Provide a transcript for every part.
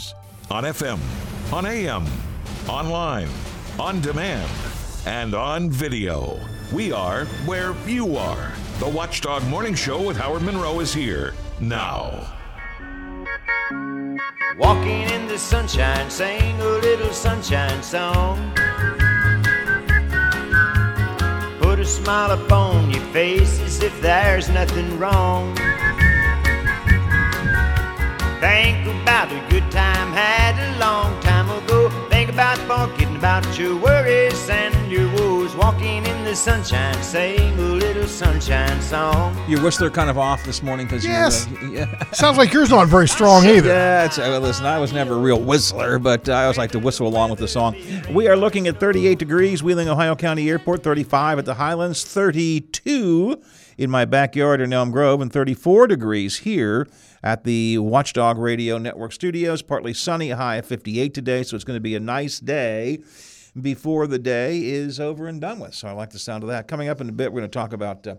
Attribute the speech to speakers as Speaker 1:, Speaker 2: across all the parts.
Speaker 1: News. On FM, on AM, online, on demand, and on video. We are where you are. The Watchdog Morning Show with Howard Monroe is here now.
Speaker 2: Walking in the sunshine, sing a little sunshine song. Put a smile upon your face as if there's nothing wrong. About a good time had a long time ago. Think about forgetting about your worries and your woes. Walking in the sunshine, sing a little sunshine song.
Speaker 3: Your whistler kind of off this morning because
Speaker 4: Yes.
Speaker 3: you. Uh, yeah.
Speaker 4: Sounds like yours not very strong either.
Speaker 3: Yeah, it's, uh, listen, I was never a real whistler, but I always like to whistle along with the song. We are looking at 38 degrees, Wheeling, Ohio County Airport, 35 at the Highlands, 32 in my backyard in Elm Grove, and 34 degrees here at the Watchdog Radio Network studios. Partly sunny, high of 58 today, so it's going to be a nice day before the day is over and done with. So I like the sound of that. Coming up in a bit, we're going to talk about. Uh,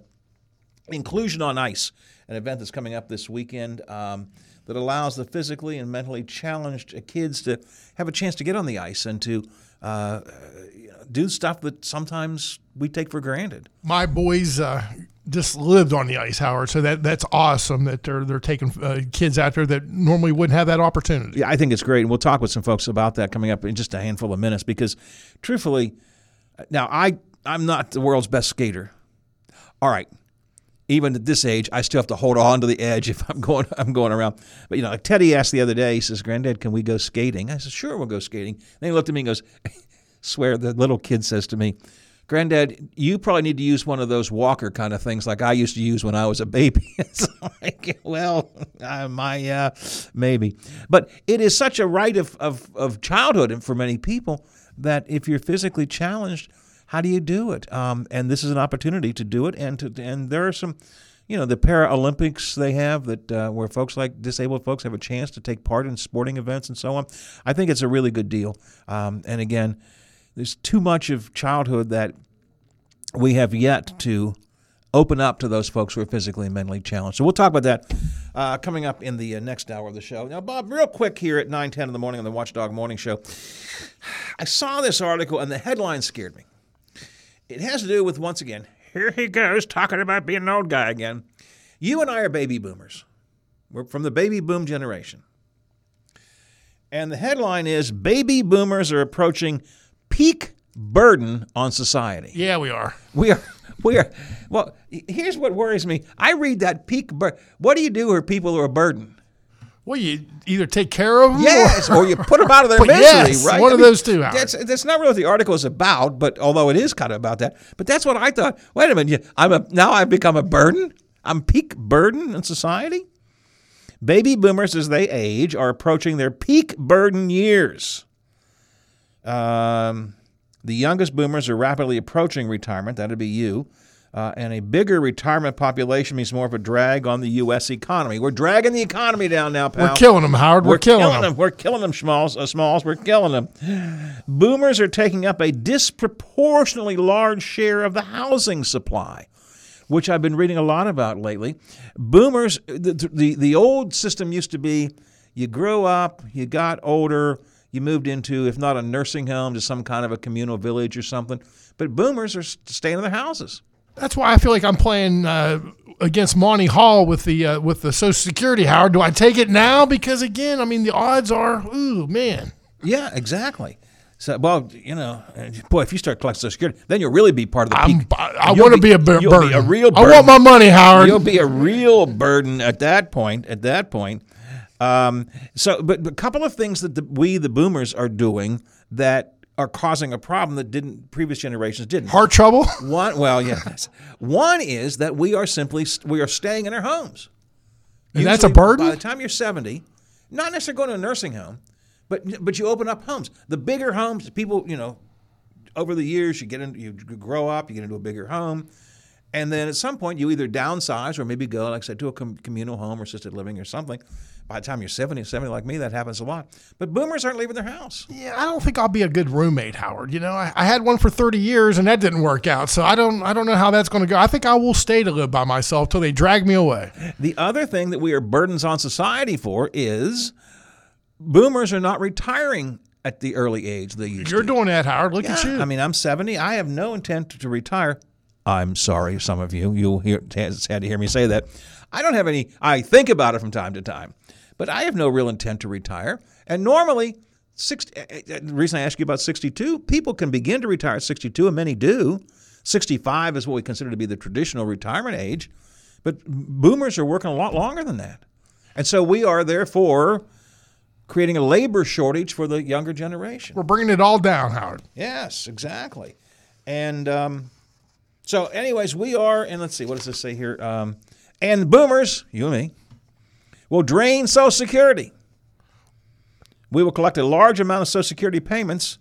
Speaker 3: Inclusion on Ice, an event that's coming up this weekend um, that allows the physically and mentally challenged kids to have a chance to get on the ice and to uh, know, do stuff that sometimes we take for granted.
Speaker 4: My boys uh, just lived on the ice, Howard. So that that's awesome that they're they're taking uh, kids out there that normally wouldn't have that opportunity.
Speaker 3: Yeah, I think it's great, and we'll talk with some folks about that coming up in just a handful of minutes. Because, truthfully, now I I'm not the world's best skater. All right, even at this age, I still have to hold on to the edge if I'm going I'm going around. But you know, like Teddy asked the other day, he says, "Granddad, can we go skating?" I said, "Sure, we'll go skating." Then he looked at me and goes, "Swear." The little kid says to me. Granddad, you probably need to use one of those walker kind of things like I used to use when I was a baby. it's like, well, uh, my uh, maybe, but it is such a right of, of, of childhood and for many people that if you're physically challenged, how do you do it? Um, and this is an opportunity to do it, and to and there are some, you know, the Paralympics they have that uh, where folks like disabled folks have a chance to take part in sporting events and so on. I think it's a really good deal. Um, and again, there's too much of childhood that we have yet to open up to those folks who are physically and mentally challenged. So we'll talk about that uh, coming up in the uh, next hour of the show. Now, Bob, real quick here at 9, 10 in the morning on the Watchdog Morning Show, I saw this article and the headline scared me. It has to do with, once again, here he goes talking about being an old guy again. You and I are baby boomers. We're from the baby boom generation. And the headline is Baby boomers are approaching peak burden on society.
Speaker 4: Yeah, we are.
Speaker 3: We are, we are. Well, here's what worries me. I read that peak burden. What do you do for people who are burdened?
Speaker 4: Well, you either take care of them,
Speaker 3: Yes,
Speaker 4: or,
Speaker 3: or you put them out of their misery,
Speaker 4: yes,
Speaker 3: right?
Speaker 4: one of those two, Howard.
Speaker 3: That's that's not really what the article is about, but although it is kind of about that. But that's what I thought. Wait a minute, I'm a now I've become a burden. I'm peak burden in society. Baby boomers, as they age, are approaching their peak burden years. Um, the youngest boomers are rapidly approaching retirement. That'd be you. Uh, and a bigger retirement population means more of a drag on the U.S. economy. We're dragging the economy down now, pal.
Speaker 4: we're killing them, Howard. We're, killing, them.
Speaker 3: We're killing them, Smalls. Uh, Smalls. We're killing them. Boomers are taking up a disproportionately large share of the housing supply, which I've been reading a lot about lately. Boomers, the, the, the old system used to be you grew up, you got older, you moved into, if not a nursing home, to some kind of a communal village or something. But boomers are staying in their houses.
Speaker 4: That's why I feel like I'm playing uh, against Monty Hall with the uh, with the Social Security. Howard, do I take it now? Because again, I mean, the odds are, ooh, man.
Speaker 3: Yeah, exactly. So, well, you know, boy, if you start collecting Social Security, then you'll really be part of the
Speaker 4: I'm,
Speaker 3: peak.
Speaker 4: I, I want to be, a bur-
Speaker 3: you'll
Speaker 4: burden.
Speaker 3: Be a real
Speaker 4: I want my money, Howard.
Speaker 3: You'll be a real burden at that point. At that point. Um, so, but, but a couple of things that the, we, the boomers, are doing that are causing a problem that didn't previous generations didn't.
Speaker 4: Heart trouble.
Speaker 3: One, well, yes. One is that we are simply we are staying in our homes.
Speaker 4: And that's a burden?
Speaker 3: By the time you're 70, not necessarily going to a nursing home, but but you open up homes. The bigger homes, people, you know, over the years you get in, you grow up, you get into a bigger home, and then at some point you either downsize or maybe go, like I said, to a com- communal home or assisted living or something. By the time you're 70, 70 like me, that happens a lot. But boomers aren't leaving their house.
Speaker 4: Yeah, I don't think I'll be a good roommate, Howard. You know, I, I had one for 30 years and that didn't work out. So I don't I don't know how that's going to go. I think I will stay to live by myself till they drag me away.
Speaker 3: The other thing that we are burdens on society for is boomers are not retiring at the early age they used
Speaker 4: You're
Speaker 3: to.
Speaker 4: doing that, Howard. Look at you.
Speaker 3: I mean, I'm 70. I have no intent to retire. I'm sorry, some of you. You'll hear, had to hear me say that. I don't have any. I think about it from time to time, but I have no real intent to retire. And normally, 60, uh, uh, the reason I ask you about 62, people can begin to retire at 62, and many do. 65 is what we consider to be the traditional retirement age, but boomers are working a lot longer than that. And so we are therefore creating a labor shortage for the younger generation.
Speaker 4: We're bringing it all down, Howard.
Speaker 3: Yes, exactly. And um, so, anyways, we are, and let's see, what does this say here? Um, and boomers, you and me, will drain Social Security. We will collect a large amount of Social Security payments.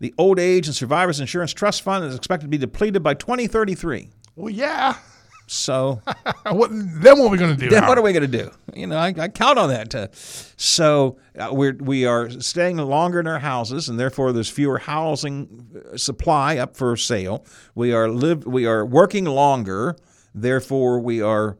Speaker 3: The Old Age and Survivors Insurance Trust Fund is expected to be depleted by 2033.
Speaker 4: Well, yeah.
Speaker 3: So,
Speaker 4: what, then what are we going to do?
Speaker 3: then what are we going to do? You know, I, I count on that. To, so uh, we're we are staying longer in our houses, and therefore there's fewer housing uh, supply up for sale. We are live we are working longer, therefore we are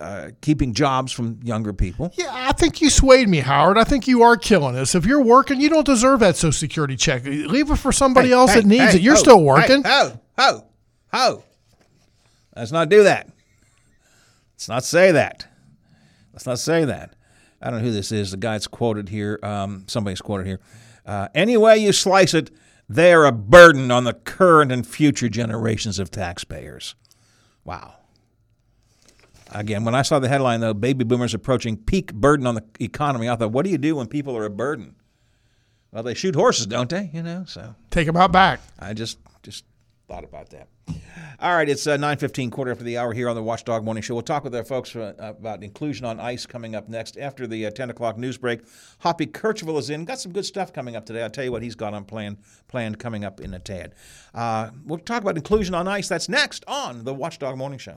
Speaker 3: uh, keeping jobs from younger people.
Speaker 4: Yeah, I think you swayed me, Howard. I think you are killing us. If you're working, you don't deserve that Social Security check. Leave it for somebody else that needs it. You're
Speaker 3: ho,
Speaker 4: still working.
Speaker 3: Hey, ho, ho, ho. Let's not do that. Let's not say that. Let's not say that. I don't know who this is. The guy's quoted here. Um, somebody's quoted here. Uh, any way you slice it, they are a burden on the current and future generations of taxpayers. Wow. Again, when I saw the headline, though, baby boomers approaching peak burden on the economy, I thought, what do you do when people are a burden? Well, they shoot horses, don't they? You know, so.
Speaker 4: Take them out back.
Speaker 3: I just just thought about that. All right, it's uh, 9.15, quarter after the hour here on the Watchdog Morning Show. We'll talk with our folks uh, about inclusion on ice coming up next after the uh, 10 o'clock news break. Hoppy Kercheval is in. Got some good stuff coming up today. I'll tell you what he's got on plan, planned coming up in a tad. Uh, we'll talk about inclusion on ice. That's next on the Watchdog Morning Show.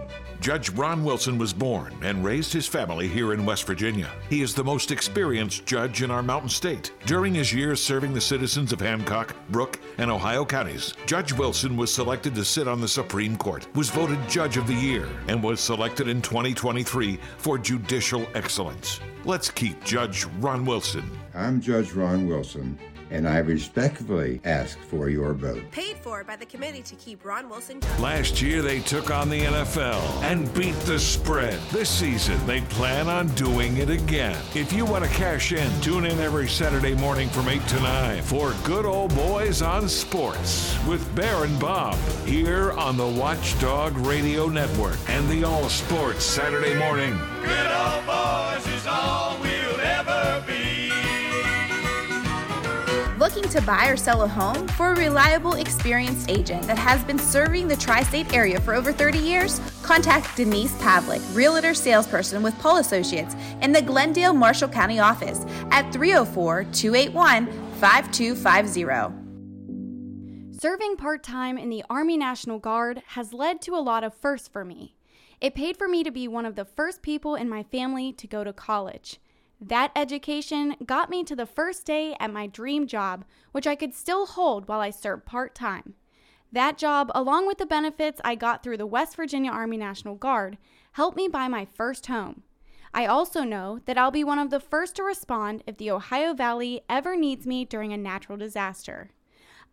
Speaker 1: Judge Ron Wilson was born and raised his family here in West Virginia. He is the most experienced judge in our mountain state. During his years serving the citizens of Hancock, Brooke, and Ohio counties, Judge Wilson was selected to sit on the Supreme Court, was voted Judge of the Year, and was selected in 2023 for judicial excellence. Let's keep Judge Ron Wilson.
Speaker 5: I'm Judge Ron Wilson, and I respectfully ask for your vote.
Speaker 6: Paid for by the committee to keep Ron Wilson.
Speaker 1: Last year, they took on the NFL and beat the spread. This season, they plan on doing it again. If you want to cash in, tune in every Saturday morning from 8 to 9 for Good Old Boys on Sports with Bear and Bob here on the Watchdog Radio Network and the All Sports Saturday morning.
Speaker 7: Good old boys
Speaker 8: Looking to buy or sell a home? For a reliable, experienced agent that has been serving the tri state area for over 30 years, contact Denise Pavlik, Realtor Salesperson with Paul Associates in the Glendale Marshall County office at 304 281 5250.
Speaker 9: Serving part time in the Army National Guard has led to a lot of firsts for me. It paid for me to be one of the first people in my family to go to college. That education got me to the first day at my dream job, which I could still hold while I served part time. That job, along with the benefits I got through the West Virginia Army National Guard, helped me buy my first home. I also know that I'll be one of the first to respond if the Ohio Valley ever needs me during a natural disaster.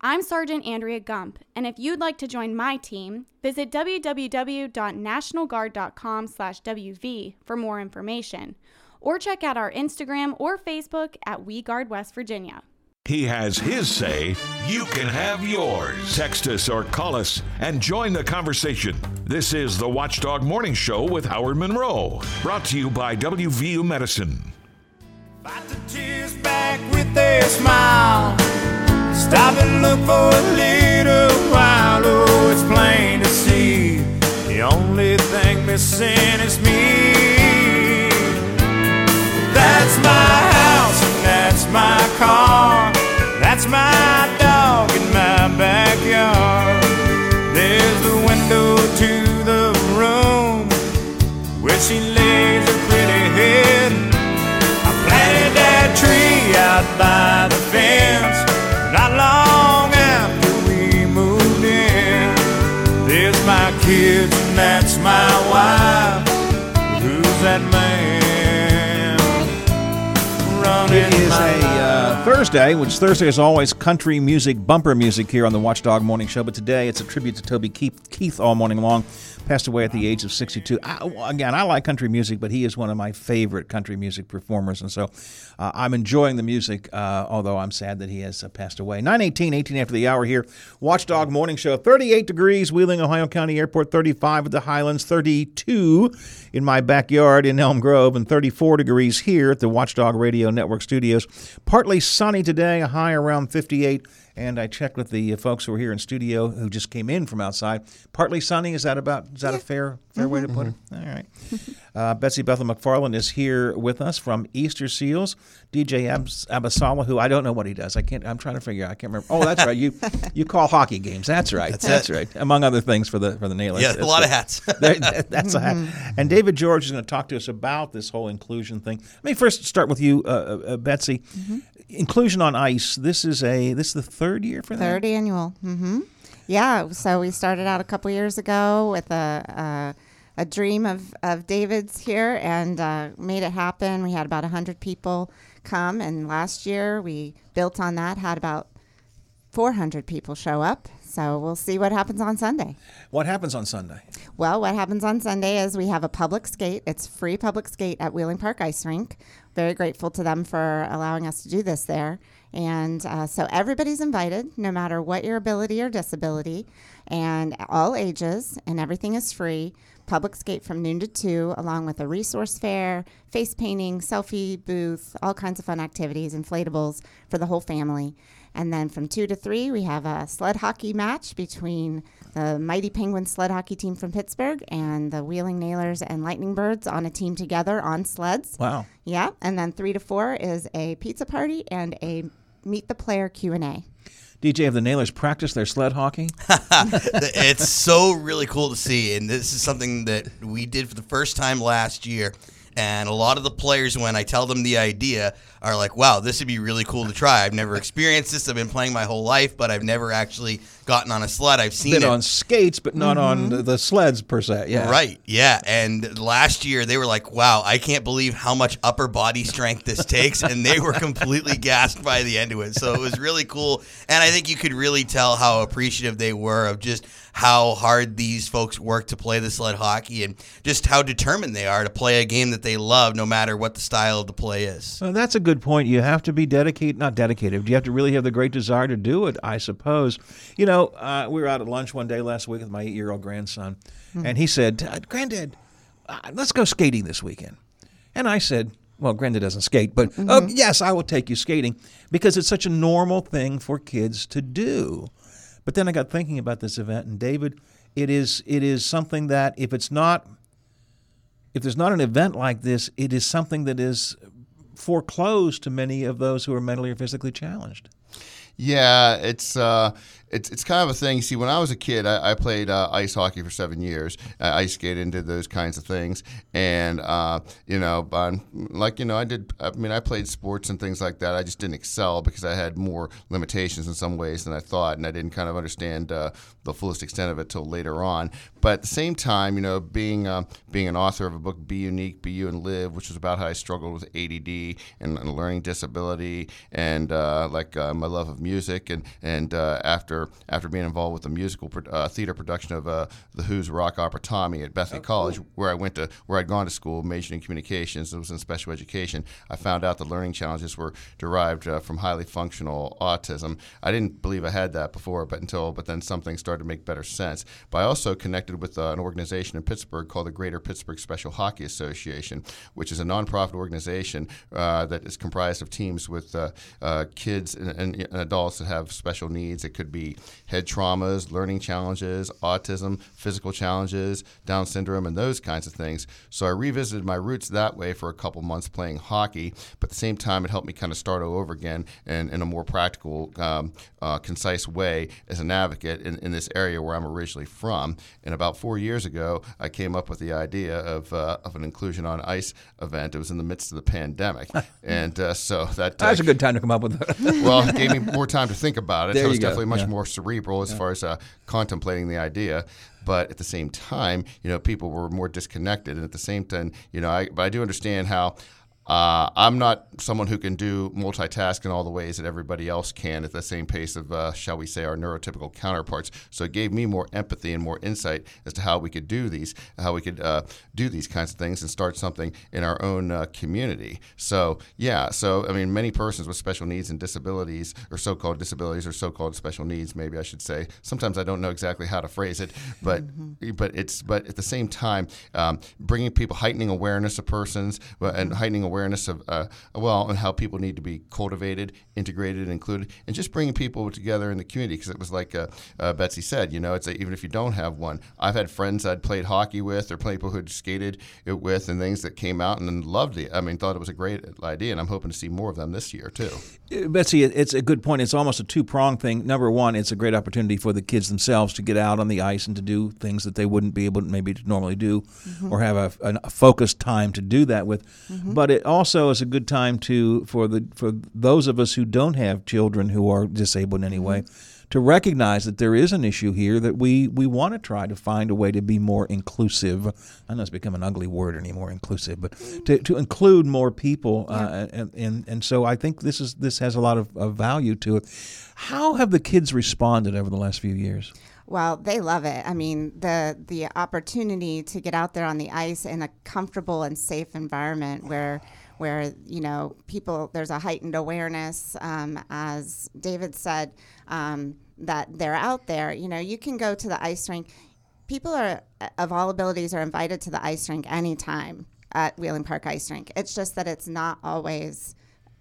Speaker 9: I'm Sergeant Andrea Gump, and if you'd like to join my team, visit www.nationalguard.com/wv for more information, or check out our Instagram or Facebook at We Guard West Virginia.
Speaker 1: He has his say, you can have yours. Text us or call us and join the conversation. This is the Watchdog Morning Show with Howard Monroe, brought to you by WVU Medicine.
Speaker 7: Fight the tears back with a smile. Stop and look for a little while. Oh, it's plain to see. The only thing missing is me. That's my house and that's my car. That's my dog in my backyard. There's the window to the room where she lays her pretty head. I planted that tree out by the fence not long after we moved in. There's my kids and that's my wife.
Speaker 3: Thursday, which Thursday is always country music, bumper music here on the Watchdog Morning Show. But today it's a tribute to Toby Keith, Keith all morning long. Passed away at the age of 62. I, again, I like country music, but he is one of my favorite country music performers. And so uh, I'm enjoying the music, uh, although I'm sad that he has uh, passed away. 918, 18 after the hour here. Watchdog Morning Show. 38 degrees, Wheeling, Ohio County Airport. 35 at the Highlands. 32 in my backyard in Elm Grove. And 34 degrees here at the Watchdog Radio Network studios. Partly sunny today, a high around 58. And I checked with the folks who are here in studio who just came in from outside. Partly sunny. Is that about? Is that a fair fair way to put it? All right. Uh, Betsy Bethel McFarland is here with us from Easter Seals. DJ Abs- Abisalih, who I don't know what he does. I can't. I'm trying to figure out. I can't remember. Oh, that's right. You you call hockey games. That's right. That's,
Speaker 10: it.
Speaker 3: right. Among other things for the for the Nailers.
Speaker 10: Yeah, a
Speaker 3: That's
Speaker 10: lot of hats.
Speaker 3: That- that's a hat. And David George is going to talk to us about this whole inclusion thing. Let me first start with you, uh, uh, Betsy. Inclusion on ice. This is a this is the third year for that.
Speaker 11: Third annual. Mm-hmm. Yeah. So we started out a couple years ago with a a, a dream of, of David's here and uh, made it happen. We had about hundred people come, and last year we built on that. Had about four hundred people show up. So we'll see what happens on Sunday.
Speaker 3: What happens on Sunday?
Speaker 11: Well, what happens on Sunday is we have a public skate. It's free public skate at Wheeling Park Ice Rink. Very grateful to them for allowing us to do this there. And uh, so everybody's invited, no matter what your ability or disability, and all ages, and everything is free. Public skate from noon to two, along with a resource fair, face painting, selfie booth, all kinds of fun activities, inflatables for the whole family. And then from two to three, we have a sled hockey match between the Mighty Penguin sled hockey team from Pittsburgh and the Wheeling Nailers and Lightning Birds on a team together on sleds.
Speaker 3: Wow.
Speaker 11: Yeah, and then three to four is a pizza party and a meet the player Q and A.
Speaker 3: DJ, have the Nailers practiced their sled hockey?
Speaker 10: it's so really cool to see, and this is something that we did for the first time last year. And a lot of the players, when I tell them the idea, are like, "Wow, this would be really cool to try." I've never experienced this. I've been playing my whole life, but I've never actually gotten on a sled. I've seen
Speaker 3: Been
Speaker 10: it
Speaker 3: on skates, but not on the, the sleds per se. Yeah.
Speaker 10: Right. Yeah. And last year they were like, wow, I can't believe how much upper body strength this takes. And they were completely gassed by the end of it. So it was really cool. And I think you could really tell how appreciative they were of just how hard these folks work to play the sled hockey and just how determined they are to play a game that they love no matter what the style of the play is.
Speaker 3: Well, that's a good point. You have to be dedicated, not dedicated. You have to really have the great desire to do it, I suppose. You know, uh, we were out at lunch one day last week with my eight year old grandson, and he said, Granddad, uh, let's go skating this weekend. And I said, well, Granddad doesn't skate, but oh, yes, I will take you skating because it's such a normal thing for kids to do. But then I got thinking about this event, and David, it is it is something that if it's not if there's not an event like this, it is something that is foreclosed to many of those who are mentally or physically challenged.
Speaker 12: Yeah, it's uh, it's it's kind of a thing. See, when I was a kid, I, I played uh, ice hockey for seven years. I ice skated and did those kinds of things, and uh, you know, um, like you know, I did. I mean, I played sports and things like that. I just didn't excel because I had more limitations in some ways than I thought, and I didn't kind of understand uh, the fullest extent of it till later on. But at the same time, you know, being uh, being an author of a book, "Be Unique, Be You, and Live," which was about how I struggled with ADD and, and learning disability, and uh, like uh, my love of music, and and uh, after after being involved with the musical uh, theater production of uh, the Who's rock opera Tommy at Bethany College, where I went to where I'd gone to school, majored in communications, and was in special education. I found out the learning challenges were derived uh, from highly functional autism. I didn't believe I had that before, but until but then something started to make better sense. But I also connected with uh, an organization in Pittsburgh called the Greater Pittsburgh Special Hockey Association, which is a nonprofit organization uh, that is comprised of teams with uh, uh, kids and, and, adults that have special needs. It could be head traumas, learning challenges, autism, physical challenges, Down syndrome, and those kinds of things. So I revisited my roots that way for a couple months playing hockey, but at the same time, it helped me kind of start all over again and in a more practical, um, uh, concise way as an advocate in, in this area where I'm originally from. And about four years ago, I came up with the idea of, uh, of an inclusion on ice event. It was in the midst of the pandemic, and uh, so that
Speaker 3: That's a good time to come up with that.
Speaker 12: well, it gave me more time to think about it.
Speaker 3: There
Speaker 12: so it's
Speaker 3: go,
Speaker 12: definitely much
Speaker 3: yeah.
Speaker 12: more cerebral as
Speaker 3: Yeah.
Speaker 12: far as uh, contemplating the idea. But at the same time, you know, people were more disconnected, and at the same time, you know, I but I do understand how. Uh, I'm not someone who can do multitask in all the ways that everybody else can at the same pace of, uh, shall we say, our neurotypical counterparts. So it gave me more empathy and more insight as to how we could do these, how we could uh, do these kinds of things and start something in our own uh, community. So yeah, so I mean, many persons with special needs and disabilities, or so-called disabilities, or so-called special needs, maybe I should say. Sometimes I don't know exactly how to phrase it, but but it's but at the same time, um, bringing people, heightening awareness of persons, and heightening awareness of uh, well, and how people need to be cultivated, integrated, included, and just bringing people together in the community. Because it was like uh, uh, Betsy said, you know, it's a, even if you don't have one, I've had friends I'd played hockey with or people who'd skated it with and things that came out and then loved it. I mean, thought it was a great idea, and I'm hoping to see more of them this year too.
Speaker 3: Uh, Betsy, it's a good point. It's almost a two pronged thing. Number one, it's a great opportunity for the kids themselves to get out on the ice and to do things that they wouldn't be able to maybe normally do
Speaker 13: Mhm.
Speaker 3: or have a, a focused time to do that with.
Speaker 13: Mhm.
Speaker 3: But it also is a good time to for the for those of us who don't have children who are disabled in any way to recognize that there is an issue here that we, we want to try to find a way to be more inclusive. I know it's become an ugly word anymore, inclusive, but to, to include more people. Uh, and, and, and so I think this is this has a lot of, of value to it. How have the kids responded over the last few years?
Speaker 11: Well, they love it. I mean, the the opportunity to get out there on the ice in a comfortable and safe environment where where you know people there's a heightened awareness um, as david said um, that they're out there. You know you can go to the ice rink. People are of all abilities are invited to the ice rink anytime at wheeling park ice rink. It's just that it's not always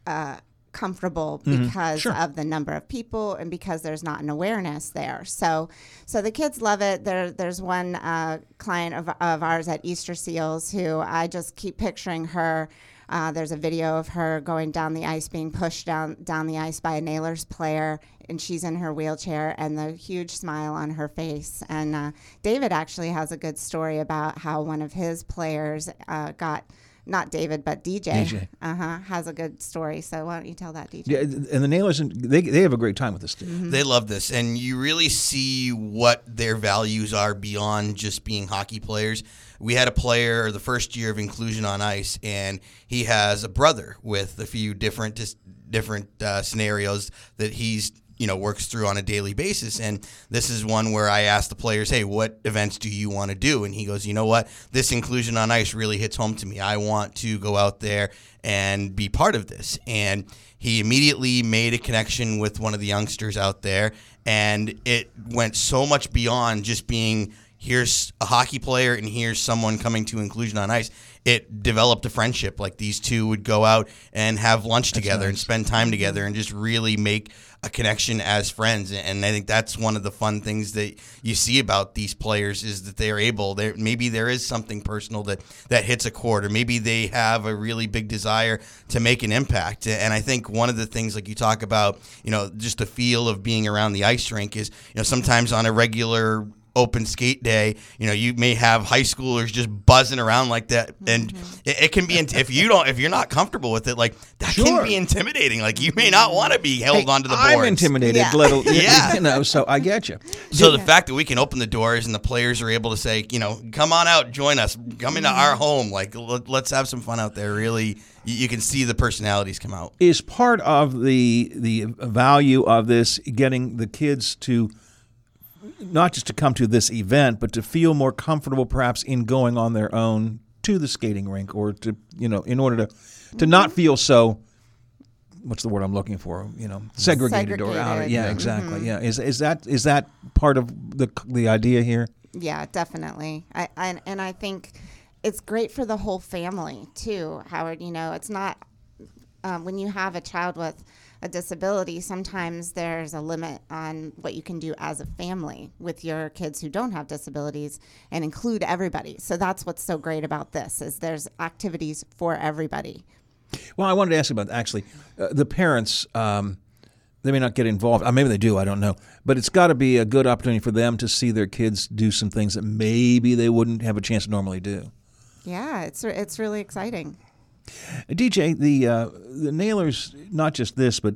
Speaker 11: uh, comfortable
Speaker 13: Mhm.
Speaker 11: because
Speaker 13: Sure.
Speaker 11: of the number of people and because there's not an awareness there. So, so the kids love it. There, there's one uh, client of, of ours at Easter Seals who I just keep picturing her. Uh, there's a video of her going down the ice, being pushed down down the ice by a Nailers player, and she's in her wheelchair, and the huge smile on her face. And uh, David actually has a good story about how one of his players uh, got. Not David, but DJ.
Speaker 3: DJ.
Speaker 11: Uh huh. Has a good story. So why don't you tell that, DJ?
Speaker 3: Yeah, and the Nailers, they, they have a great time with this.
Speaker 11: Mm-hmm.
Speaker 10: They love this, and you really see what their values are beyond just being hockey players. We had a player the first year of inclusion on ice, and he has a brother with a few different dis- different uh, scenarios that he's you know works through on a daily basis. And this is one where I asked the players, "Hey, what events do you want to do?" And he goes, "You know what? This inclusion on ice really hits home to me. I want to go out there and be part of this." And he immediately made a connection with one of the youngsters out there, and it went so much beyond just being here's a hockey player and here's someone coming to inclusion on ice. It developed a friendship. Like these two would go out and have lunch together and spend time mm-hmm. together and just really make a connection as friends. And I think that's one of the fun things that you see about these players is that they're able. There maybe there is something personal that that hits a chord, or maybe they have a really big desire to make an impact. And I think one of the things, like you talk about, you know, just the feel of being around the ice rink is, you know, sometimes on a regular open skate day, you know, you may have high schoolers just buzzing around like that, and mm-hmm. it, it can be int- if you don't if you're not comfortable with it, like that
Speaker 3: Sure.
Speaker 10: can be intimidating. Like you may not want to be held
Speaker 3: Hey,
Speaker 10: onto the board.
Speaker 3: I'm intimidated, little,
Speaker 10: yeah.
Speaker 3: you know, so I get you.
Speaker 10: So the fact that we can open the doors and the players are able to say, you know, come on out, join us, come into our mm-hmm. home, like let, let's have some fun out there. Really, you, you can see the personalities come out.
Speaker 3: is part of the the value of this getting the kids to not just to come to this event, but to feel more comfortable, perhaps in going on their own to the skating rink, or to you know, in order to to not feel so. What's the word I'm looking for? You know, segregated, or out.
Speaker 11: Segregated.
Speaker 3: Yeah, exactly.
Speaker 11: Mhm.
Speaker 3: Yeah, is is that is that part of the the idea here?
Speaker 11: Yeah, definitely. I, I and I think it's great for the whole family too, Howard. You know, it's not um, when you have a child with a disability, sometimes there's a limit on what you can do as a family with your kids who don't have disabilities and include everybody. So that's what's so great about this is there's activities for everybody.
Speaker 3: Well, I wanted to ask about actually uh, the parents. Um, they may not get involved. Uh, maybe they do. I don't know. But it's got to be a good opportunity for them to see their kids do some things that maybe they wouldn't have a chance to normally do.
Speaker 11: Yeah, it's it's really exciting.
Speaker 3: DJ, the uh, the Nailers, not just this, but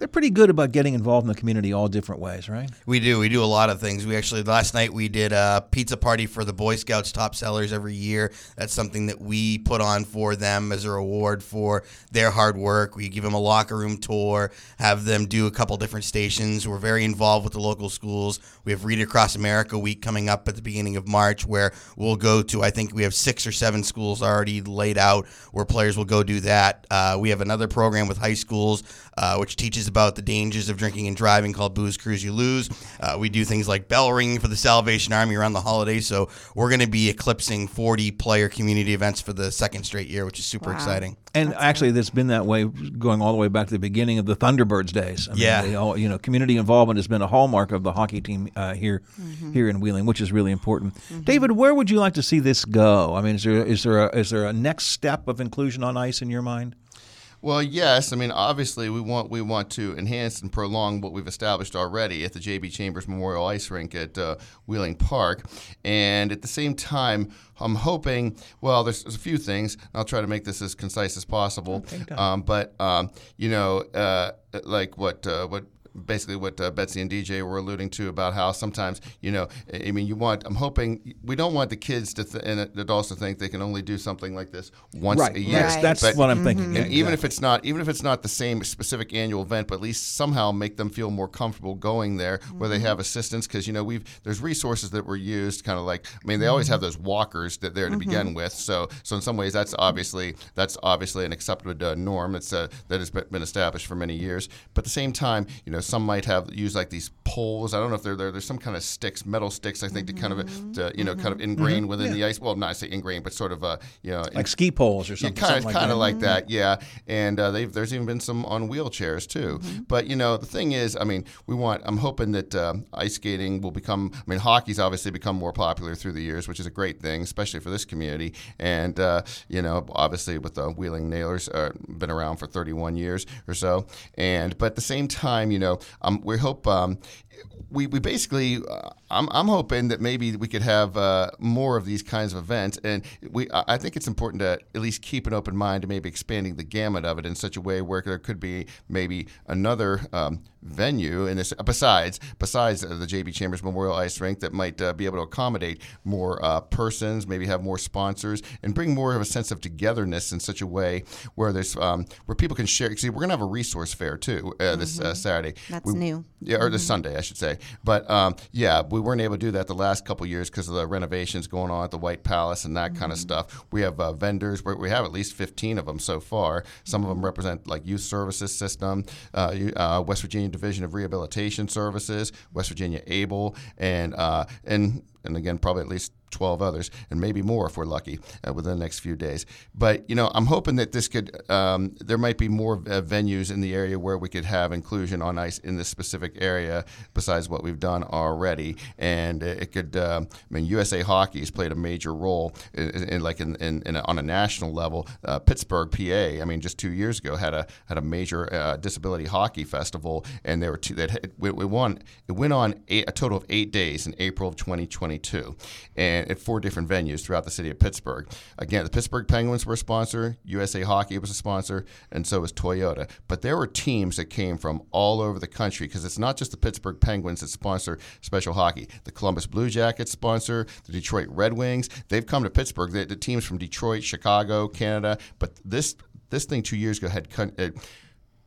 Speaker 3: they're pretty good about getting involved in the community all different ways, right?
Speaker 10: We do. We do a lot of things. We actually last night we did a pizza party for the Boy Scouts top sellers every year. That's something that we put on for them as a reward for their hard work. We give them a locker room tour, have them do a couple different stations. We're very involved with the local schools. We have Read Across America week coming up at the beginning of March where we'll go to I think we have 6 or 7 schools already laid out where players will go do that. Uh, we have another program with high schools uh, which teaches about the dangers of drinking and driving called Booze Cruise You Lose. Uh, we do things like bell ringing for the Salvation Army around the holidays. So we're going to be eclipsing 40 player community events for the second straight year, which is super
Speaker 3: Wow.
Speaker 10: exciting.
Speaker 3: And actually, that's been that way going all the way back to the beginning of the Thunderbirds days. I mean,
Speaker 10: Yeah.
Speaker 3: they all, you know, community involvement has been a hallmark of the hockey team uh, here, here in Wheeling, which is really important. David, where would you like to see this go? I mean, is there is there a, is there a next step of inclusion on ice in your mind?
Speaker 12: Well, yes. I mean, obviously, we want we want to enhance and prolong what we've established already at the JB Chambers Memorial Ice Rink at uh, Wheeling Park, and at the same time, I'm hoping. Well, there's, there's a few things. I'll try to make this as concise as possible. Um, but um, you know, uh, like what uh, what basically what uh, Betsy and DJ were alluding to about how sometimes you know I mean you want I'm hoping we don't want the kids to th- and the adults to think they can only do something like this once
Speaker 3: Right.
Speaker 12: a year. Right.
Speaker 3: That's- that's what I'm thinking.
Speaker 12: And even if it's not even if it's not the same specific annual event, but at least somehow make them feel more comfortable going there where they have assistance because you know we've there's resources that were used kind of like I mean they always have those walkers that there to begin with. So so in some ways that's obviously that's obviously an accepted uh, norm. It's uh, that has been established for many years. But at the same time, you know some might have use like these poles. I don't know if they're there. There's some kind of sticks, metal sticks. I think to kind of to, you know kind of ingrain
Speaker 3: Mhm.
Speaker 12: within
Speaker 3: Yeah.
Speaker 12: the ice. Well, not say ingrain, but sort of uh, you know
Speaker 3: Like ski poles or something.
Speaker 12: yeah, kind of,
Speaker 3: like
Speaker 12: kind
Speaker 3: that.
Speaker 12: of like that, yeah. And uh, they've, there's even been some on wheelchairs too. But you know, the thing is, I mean, we want. I'm hoping that um, ice skating will become. I mean, hockey's obviously become more popular through the years, which is a great thing, especially for this community. And uh, you know, obviously with the Wheeling Nailers, uh, been around for 31 years or so. And but at the same time, you know, um, we hope. Um, we, we basically uh, I'm, I'm hoping that maybe we could have uh, more of these kinds of events and we I think it's important to at least keep an open mind to maybe expanding the gamut of it in such a way where there could be maybe another um, venue in this besides besides the JB Chambers Memorial Ice Rink that might uh, be able to accommodate more uh, persons maybe have more sponsors and bring more of a sense of togetherness in such a way where there's um, where people can share see we're gonna have a resource fair too uh, this uh,
Speaker 11: Mhm.
Speaker 12: Saturday
Speaker 11: That's
Speaker 12: We-
Speaker 11: new.
Speaker 12: yeah, or this
Speaker 11: Mhm.
Speaker 12: Sunday, I should say. But um, yeah, we weren't able to do that the last couple years because of the renovations going on at the White Palace and that kind of stuff. We have uh, vendors. We we have at least 15 of them so far. Some of them represent like Youth Services System, uh, uh, West Virginia Division of Rehabilitation Services, West Virginia ABLE, and uh, and and again probably at least 12 others, and maybe more if we're lucky uh, within the next few days. But you know, I'm hoping that this could um, there might be more uh, venues in the area where we could have inclusion on ice in this specific area besides what we've done already, and it it could. Um, I mean, USA Hockey has played a major role in, in, like in, in, in a, on a national level. Uh, Pittsburgh, PA. I mean, just two years ago had a had a major uh, disability hockey festival, and there were two that we won. It went on eight, a total of eight days in April of 2022, and at four different venues throughout the city of Pittsburgh. Again, the Pittsburgh Penguins were a sponsor, USA Hockey was a sponsor, and so was Toyota. But there were teams that came from all over the country because it's not just the Pittsburgh Penguins that sponsor special hockey. The Columbus Blue Jackets sponsor, the Detroit Red Wings. They've come to Pittsburgh. The, the teams from Detroit, Chicago, Canada. But this this thing two years ago had. Uh,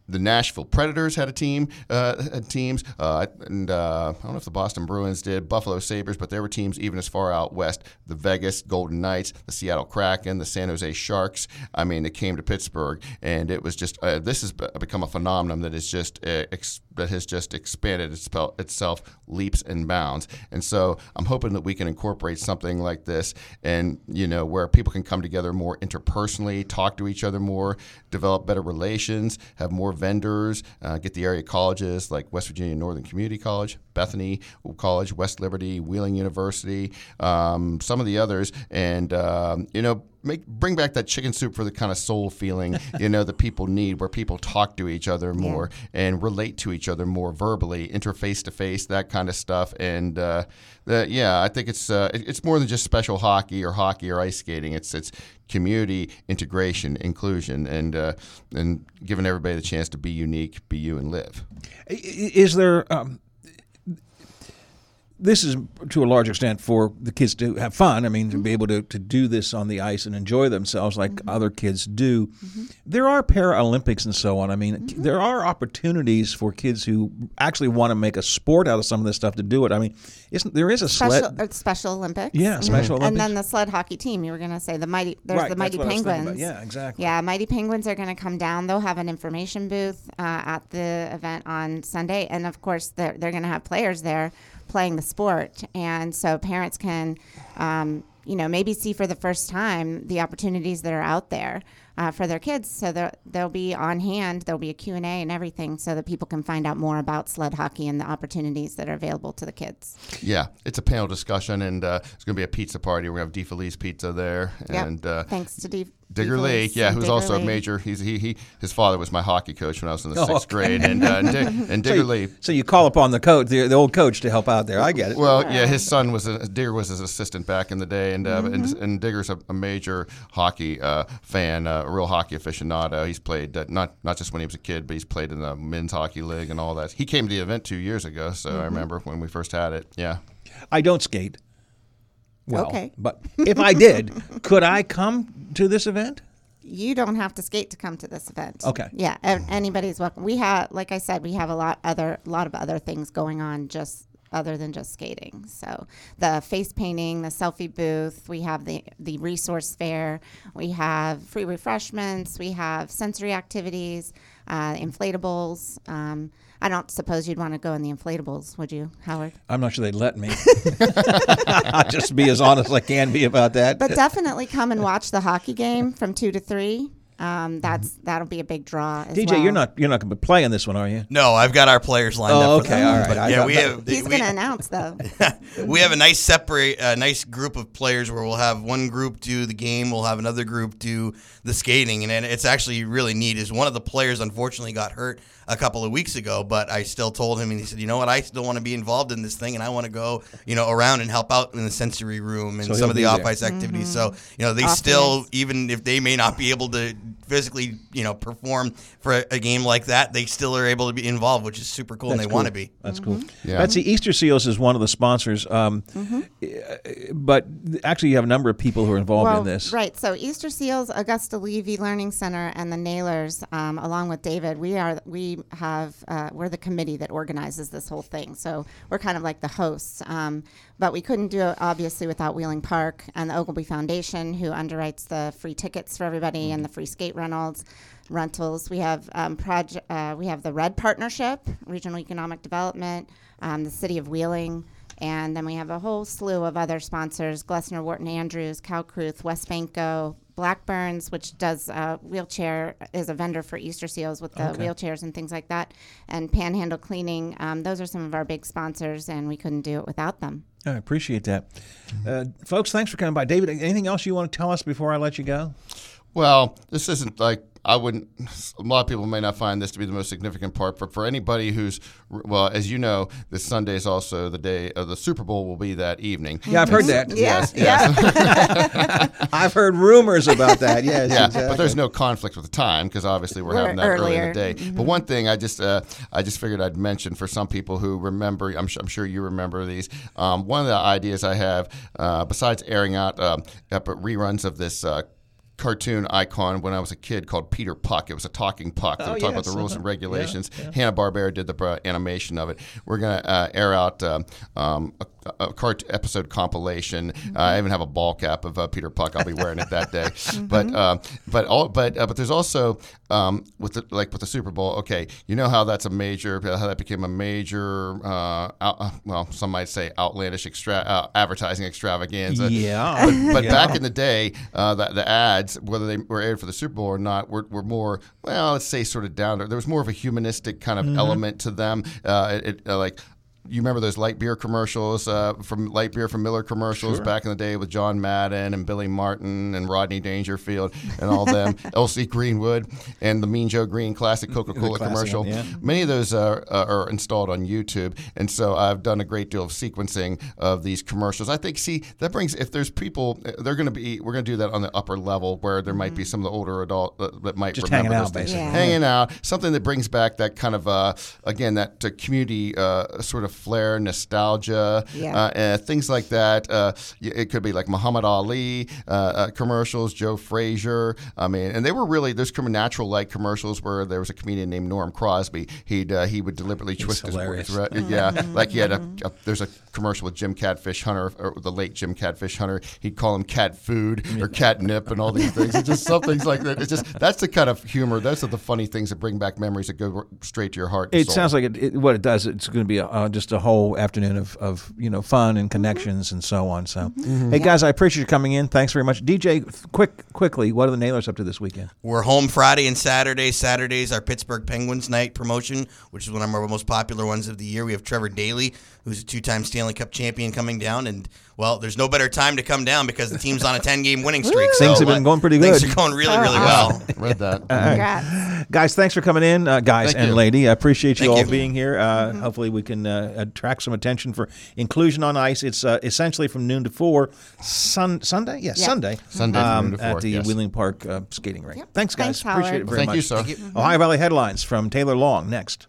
Speaker 12: the Nashville Predators had a team, uh, had teams, uh, and uh, I don't know if the Boston Bruins did, Buffalo Sabres, but there were teams even as far out west. The Vegas Golden Knights, the Seattle Kraken, the San Jose Sharks. I mean, it came to Pittsburgh, and it was just uh, this has become a phenomenon that is just uh, ex- that has just expanded itself leaps and bounds. And so I'm hoping that we can incorporate something like this, and you know, where people can come together more interpersonally, talk to each other more, develop better relations, have more vendors, uh, get the area colleges like West Virginia Northern Community College, Bethany College, West Liberty, Wheeling University, um, some of the others, and um, you know make bring back that chicken soup for the kind of soul feeling you know that people need where people talk to each other more and relate to each other more verbally interface to face that kind of stuff. And uh, the, yeah i think it's uh, it- it's more than just special hockey or hockey or ice skating. It's it's community integration inclusion and uh, and giving everybody the chance to be unique be you and live.
Speaker 3: Is there? Um, this is to a large extent for the kids to have fun. I mean, to be mm-hmm. able to, to do this on the ice and enjoy themselves like mm-hmm. other kids do. Mm-hmm. There are Paralympics and so on. I mean, there are opportunities for kids who actually want to make a sport out of some of this stuff to do it. I mean, isn't there is a
Speaker 11: Special,
Speaker 3: sled?
Speaker 11: uh, Special Olympics.
Speaker 3: Yeah, Special Olympics.
Speaker 11: And then the sled hockey team. You were going to say the mighty. There's
Speaker 3: Right,
Speaker 11: the mighty
Speaker 3: what I was
Speaker 11: penguins.
Speaker 3: Yeah, exactly.
Speaker 11: Yeah, mighty penguins are going to come down. They'll have an information booth uh, at the event on Sunday, and of course they're they're going to have players there playing the sport, and so parents can, um, you know, maybe see for the first time the opportunities that are out there. Uh, for their kids, so they'll, they'll be on hand. There'll be a Q and A and everything, so that people can find out more about sled hockey and the opportunities that are available to the kids.
Speaker 12: Yeah, it's a panel discussion, and uh, it's going to be a pizza party. We're going to have DeFelice Pizza there,
Speaker 11: Yep.
Speaker 12: and uh,
Speaker 11: Thanks to D-
Speaker 12: Digger
Speaker 11: DeFelice
Speaker 12: Lee, yeah,
Speaker 11: and
Speaker 12: who's
Speaker 11: Digger
Speaker 12: also a major. He's he, he his father was my hockey coach when I was in the
Speaker 3: Oh,
Speaker 12: sixth
Speaker 3: okay.
Speaker 12: grade, and uh, and, Dig- and
Speaker 3: So
Speaker 12: Digger
Speaker 3: you-
Speaker 12: Lee.
Speaker 3: So you call upon the coach, the, the old coach, to help out there. I get it.
Speaker 12: Well, yeah, his son was a, Digger was his assistant back in the day, and uh, and,
Speaker 3: Mm-hmm.
Speaker 12: and Digger's a, a major hockey uh, fan, uh, a real hockey aficionado. He's played uh, not not just when he was a kid, but he's played in the men's hockey league and all that. He came to the event two years ago, so
Speaker 3: Mm-hmm.
Speaker 12: I remember when we first had it. Yeah.
Speaker 3: I don't skate. Well,
Speaker 11: Okay.
Speaker 3: but if I did, could I come to this event?
Speaker 11: you don't have to skate to come to this event.
Speaker 3: Okay.
Speaker 11: Yeah, anybody's welcome. We have, like I said, we have a lot other, lot of other things going on just other than just skating. So the face painting, the selfie booth, we have the the resource fair, we have free refreshments, we have sensory activities, uh, inflatables. Um, I don't suppose you'd want to go in the inflatables, would you, Howard?
Speaker 3: I'm not sure they'd let me. I'll just be as honest as I can be about that.
Speaker 11: But definitely come and watch the hockey game from two to three. Um, that's that'll be a big draw. As
Speaker 3: DJ,
Speaker 11: well.
Speaker 3: you're not you're not going to play in this one, are you?
Speaker 10: No, I've got our players lined
Speaker 3: Oh,
Speaker 10: up. for
Speaker 3: okay,
Speaker 10: that.
Speaker 3: all right.
Speaker 10: But yeah, we have.
Speaker 11: He's going to announce though.
Speaker 10: we have a nice separate, a nice group of players where we'll have one group do the game, we'll have another group do the skating, and then it's actually really neat. Is one of the players unfortunately got hurt a couple of weeks ago, but I still told him, and he said, you know what, I still want to be involved in this thing, and I want to go, you know, around and help out in the sensory room and
Speaker 3: So
Speaker 10: some of the off ice activities. So you know, they
Speaker 11: Off
Speaker 10: still,
Speaker 11: ice.
Speaker 10: even if they may not be able to physically, you know, perform for a, a game like that, they still are able to be involved, which is super cool, and they
Speaker 3: That's
Speaker 10: want to be.
Speaker 3: That's cool.
Speaker 12: Yeah.
Speaker 3: Betsy, Easter Seals is one of the sponsors, um, but actually you have a number of people who are involved
Speaker 11: well,
Speaker 3: in this.
Speaker 11: right. So Easter Seals, Augusta Levy Learning Center, and the Nailers, um, along with David, we are we have uh, we're the committee that organizes this whole thing. So we're kind of like the hosts. Um, but we couldn't do it obviously without Wheeling Park and the Oglebay Foundation, who underwrites the free tickets for everybody and the free skate rentals. Rentals. We have um, project. Uh, we have the Red Partnership, Regional Economic Development, um, the City of Wheeling, and then we have a whole slew of other sponsors: Glessner, Wharton Andrews, Kalkreuth, West Banco, Blackburns, which does uh, wheelchair is a vendor for Easter seals with the
Speaker 3: Okay.
Speaker 11: wheelchairs and things like that, and Panhandle Cleaning. Um, those are some of our big sponsors, and we couldn't do it without them.
Speaker 3: I appreciate that. Uh, folks, thanks for coming by. David, anything else you want to tell us before I let you go?
Speaker 12: Well, this isn't like I wouldn't. A lot of people may not find this to be the most significant part, but for anybody who's well, as you know, this Sunday is also the day of the Super Bowl. Will be that evening.
Speaker 3: Yeah, I've heard that.
Speaker 11: Yeah,
Speaker 12: Yes, yes.
Speaker 3: I've heard rumors about that. Yes,
Speaker 12: yeah,
Speaker 3: exactly.
Speaker 12: but there's no conflict with the time because obviously we're,
Speaker 11: We're
Speaker 12: having that early in the day. But one thing I just uh, I just figured I'd mention for some people who remember, I'm, su- I'm sure you remember these. Um, one of the ideas I have, uh, besides airing out um, ep- reruns of this. Uh, Cartoon icon when I was a kid called Peter Puck. It was a talking puck. They
Speaker 3: Oh,
Speaker 12: were talking about the rules and regulations. Hanna Barbera did the uh, animation of it. We're gonna uh, air out um, um, a a cart episode compilation. Uh, I even have a ball cap of uh, Peter Puck. I'll be wearing it that day. But uh, but all but uh, but there's also um, with the like with the Super Bowl. Okay, you know how that's a major how that became a major uh, out, uh, well some might say outlandish extra uh, advertising extravaganza.
Speaker 3: Yeah.
Speaker 12: But, but
Speaker 3: Yeah.
Speaker 12: back in the day, uh, the, the ads whether they were aired for the Super Bowl or not were, were more well let's say sort of down there. There was more of a humanistic kind of
Speaker 3: Mhm.
Speaker 12: element to them. Uh, it, it, like you remember those light beer commercials uh, from light beer from Miller commercials
Speaker 3: Sure.
Speaker 12: back in the day with John Madden and Billy Martin and Rodney Dangerfield and all them, L.C. Greenwood and the Mean Joe Green classic Coca Cola commercial.
Speaker 3: one, yeah.
Speaker 12: Many of those are, uh, are installed on YouTube, and so I've done a great deal of sequencing of these commercials. I think, see, that brings if there's people, uh, they're going to be, we're going to do that on the upper level where there might be some of the older adult uh, that might
Speaker 3: Just
Speaker 12: remember
Speaker 3: hanging
Speaker 12: those
Speaker 3: out,
Speaker 12: things.
Speaker 3: basically. Yeah.
Speaker 12: hanging out, something that brings back that kind of, uh, again, that uh, community uh, sort of flair, nostalgia,
Speaker 11: Yeah.
Speaker 12: uh, uh, things like that. Uh, it could be like Muhammad Ali uh, uh, commercials, Joe Frazier. I mean, and they were really those natural like commercials where there was a comedian named Norm Crosby. He'd uh, he would deliberately twist his
Speaker 3: hilarious.
Speaker 12: words. Right? Yeah, like he had a, a there's a commercial with Jim Catfish Hunter, or the late Jim Catfish Hunter. He'd call him cat food or catnip and all these things. It's just some things like that. It's just that's the kind of humor. Those are the funny things that bring back memories that go straight to your heart. and
Speaker 3: It
Speaker 12: soul.
Speaker 3: sounds like it, it, what it does. It's going to be a, uh, just a whole afternoon of, of you know fun and connections and so on. So,
Speaker 10: Mhm.
Speaker 3: hey
Speaker 10: Yeah.
Speaker 3: guys, I appreciate you coming in. Thanks very much, DJ. Quick, quickly, what are the Nailers up to this weekend?
Speaker 10: We're home Friday and Saturday. Saturday's our Pittsburgh Penguins night promotion, which is one of our most popular ones of the year. We have Trevor Daley, who's a two-time Stanley Cup champion, coming down, and well, there's no better time to come down because the team's on a 10-game winning streak.
Speaker 3: Things
Speaker 10: so,
Speaker 3: have been
Speaker 10: uh,
Speaker 3: going pretty good.
Speaker 10: Things are going really, really well.
Speaker 12: Read that.
Speaker 3: All right. Guys, thanks for coming in, uh, guys
Speaker 10: Thank
Speaker 3: and
Speaker 10: you.
Speaker 3: lady. I appreciate you
Speaker 10: Thank
Speaker 3: all
Speaker 10: you.
Speaker 3: being here. Uh, Hopefully, we can uh, attract some attention for inclusion on ice. It's uh, essentially from noon to four, sun, Sunday, yes,
Speaker 12: Yeah.
Speaker 3: Sunday,
Speaker 12: Sunday from
Speaker 3: um,
Speaker 12: noon to
Speaker 3: at the
Speaker 12: yes.
Speaker 3: Wheeling Park uh, skating rink. Thanks, guys.
Speaker 11: Thanks,
Speaker 3: appreciate it
Speaker 11: Howard.
Speaker 3: very
Speaker 12: Thank
Speaker 3: much.
Speaker 12: you, sir.
Speaker 10: Thank you.
Speaker 3: Ohio Valley headlines from Taylor Long next.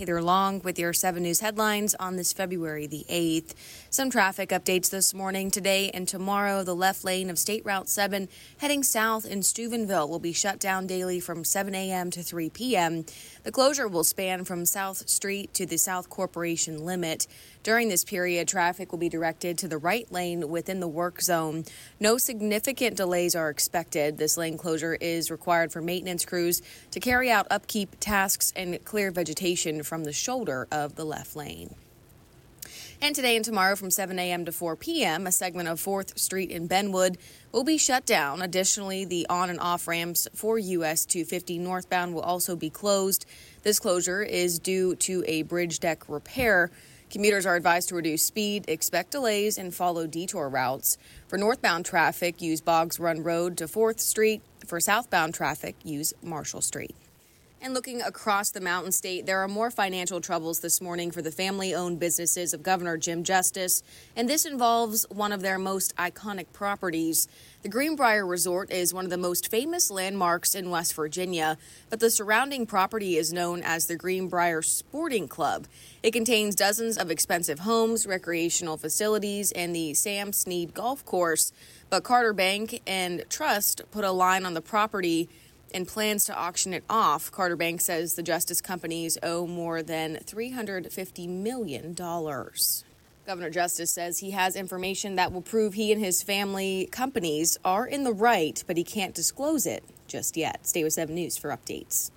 Speaker 13: Taylor Long with your 7 News headlines on this February the 8th. Some traffic updates this morning. Today and tomorrow, the left lane of State Route 7 heading south in Steubenville will be shut down daily from 7 a.m. to 3 p.m. The closure will span from South Street to the South Corporation limit. During this period, traffic will be directed to the right lane within the work zone. No significant delays are expected. This lane closure is required for maintenance crews to carry out upkeep tasks and clear vegetation from the shoulder of the left lane. And today and tomorrow from 7 a.m. to 4 p.m., a segment of 4th Street in Benwood will be shut down. Additionally, the on and off ramps for US 250 northbound will also be closed. This closure is due to a bridge deck repair. Commuters are advised to reduce speed, expect delays, and follow detour routes. For northbound traffic, use Boggs Run Road to 4th Street. For southbound traffic, use Marshall Street. And looking across the Mountain State, there are more financial troubles this morning for the family owned businesses of Governor Jim Justice, and this involves one of their most iconic properties. The Greenbrier Resort is one of the most famous landmarks in West Virginia, but the surrounding property is known as the Greenbrier Sporting Club. It contains dozens of expensive homes, recreational facilities, and the Sam Snead Golf Course. But Carter Bank and Trust put a line on the property and plans to auction it off. Carter Bank says the Justice companies owe more than $350 million. Governor Justice says he has information that will prove he and his family companies are in the right, but he can't disclose it just yet. Stay with 7 News for updates.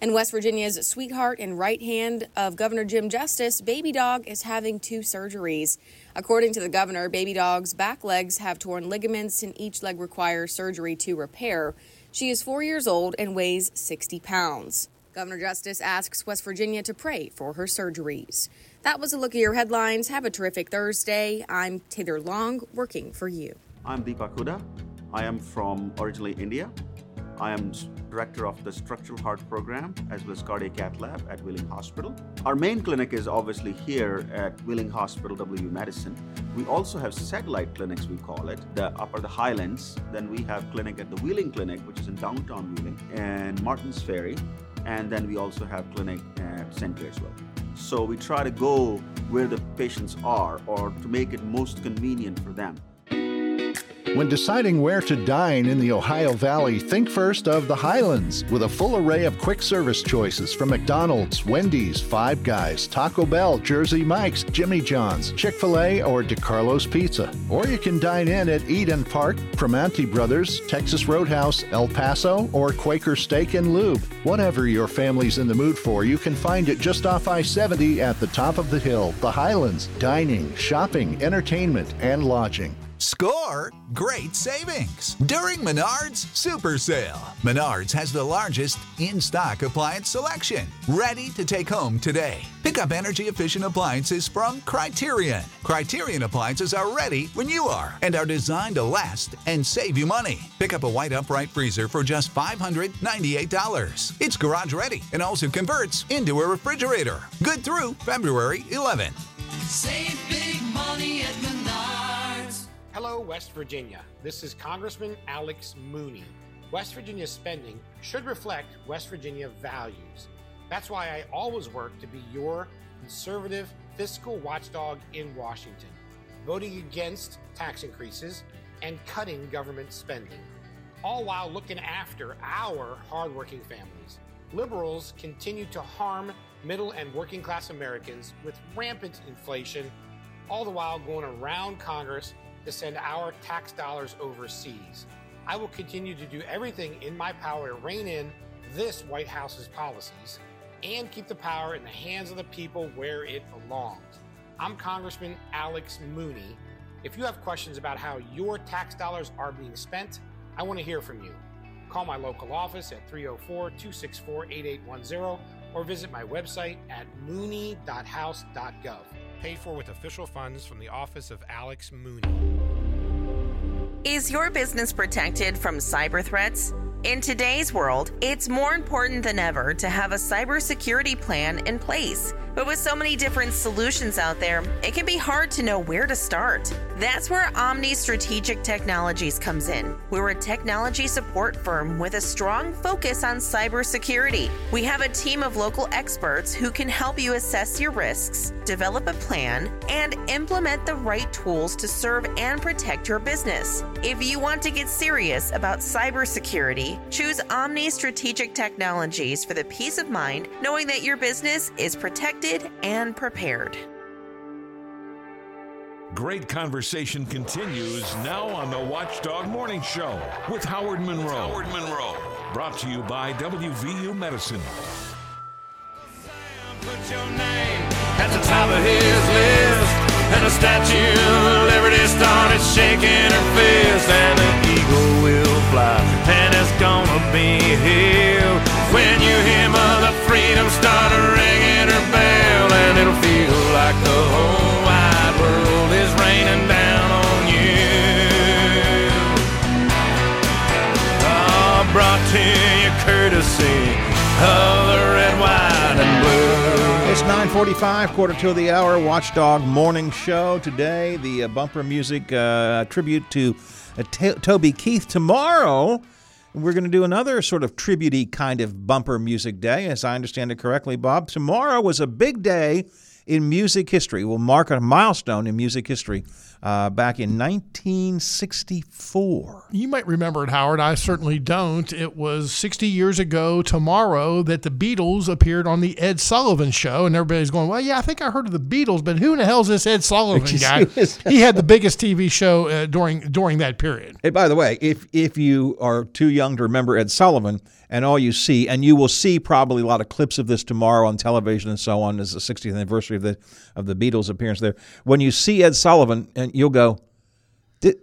Speaker 13: And West Virginia's sweetheart and right hand of Governor Jim Justice, Baby Dog, is having two surgeries. According to the governor, Baby Dog's back legs have torn ligaments, and each leg requires surgery to repair. She is four years old and weighs 60 pounds. Governor Justice asks West Virginia to pray for her surgeries. That was a look at your headlines. Have a terrific Thursday. I'm Taylor Long, working for you.
Speaker 14: I'm Deepak Huda. I am from originally India. I am director of the structural heart program as well as cardiac cath lab at Wheeling Hospital. Our main clinic is obviously here at Wheeling Hospital, W Medicine. We also have satellite clinics, we call it, the upper the Highlands. Then we have clinic at the Wheeling Clinic, which is in downtown Wheeling, and Martins Ferry. And then we also have clinic at St. Clairsville. So we try to go where the patients are or to make it most convenient for them.
Speaker 15: When deciding where to dine in the Ohio Valley, think first of the Highlands, with a full array of quick service choices from McDonald's, Wendy's, Five Guys, Taco Bell, Jersey Mike's, Jimmy John's, Chick fil A, or DeCarlo's Pizza. Or you can dine in at Eden Park, Primanti Brothers, Texas Roadhouse, El Paso, or Quaker Steak and Lube. Whatever your family's in the mood for, you can find it just off I 70 at the top of the hill. The Highlands. Dining, shopping, entertainment, and lodging.
Speaker 16: Score great savings during Menards Super Sale. Menards has the largest in stock appliance selection, ready to take home today. Pick up energy efficient appliances from Criterion. Criterion appliances are ready when you are and are designed to last and save you money. Pick up a white upright freezer for just $598. It's garage ready and also converts into a refrigerator. Good through February 11th.
Speaker 17: Save big money at.
Speaker 18: Hello, West Virginia. This is Congressman Alex Mooney. West Virginia's spending should reflect West Virginia values. That's why I always work to be your conservative fiscal watchdog in Washington, voting against tax increases and cutting government spending, all while looking after our hardworking families. Liberals continue to harm middle and working class Americans with rampant inflation, all the while going around Congress to send our tax dollars overseas. I will continue to do everything in my power to rein in this White House's policies and keep the power in the hands of the people where it belongs. I'm Congressman Alex Mooney. If you have questions about how your tax dollars are being spent, I want to hear from you. Call my local office at 304 264 8810 or visit my website at mooney.house.gov. Paid for with official funds from the Office of Alex Mooney.
Speaker 19: Is your business protected from cyber threats? In today's world, it's more important than ever to have a cybersecurity plan in place. But with so many different solutions out there, it can be hard to know where to start. That's where Omni Strategic Technologies comes in. We're a technology support firm with a strong focus on cybersecurity. We have a team of local experts who can help you assess your risks, develop a plan, and implement the right tools to serve and protect your business. If you want to get serious about cybersecurity, choose Omni Strategic Technologies for the peace of mind knowing that your business is protected and prepared.
Speaker 1: Great conversation continues now on the Watchdog Morning Show with Howard Monroe. Howard Monroe. Brought to you by WVU Medicine.
Speaker 7: Put your name at the top of his list. And the Statue of Liberty started shaking her fist. And an eagle will fly, and it's gonna be here. When you hear Mother Freedom start ringing her bell, and it'll feel like the whole and blue.
Speaker 3: It's 9:45, quarter to the hour. Watchdog Morning Show today. The uh, bumper music uh, tribute to uh, To- Toby Keith. Tomorrow, we're going to do another sort of tribute-y kind of bumper music day, as I understand it correctly, Bob. Tomorrow was a big day in music history. We'll mark a milestone in music history uh, back in 1964.
Speaker 4: You might remember it, Howard. I certainly don't. It was 60 years ago tomorrow that the Beatles appeared on the Ed Sullivan Show, and everybody's going, "Well, yeah, I think I heard of the Beatles, but who in the hell is this Ed Sullivan guy?" he had the biggest TV show uh, during during that period.
Speaker 3: Hey, by the way, if if you are too young to remember Ed Sullivan, and all you see, and you will see probably a lot of clips of this tomorrow on television and so on, as the 60th anniversary of the of the Beatles' appearance there. When you see Ed Sullivan, and you'll go, "Thi-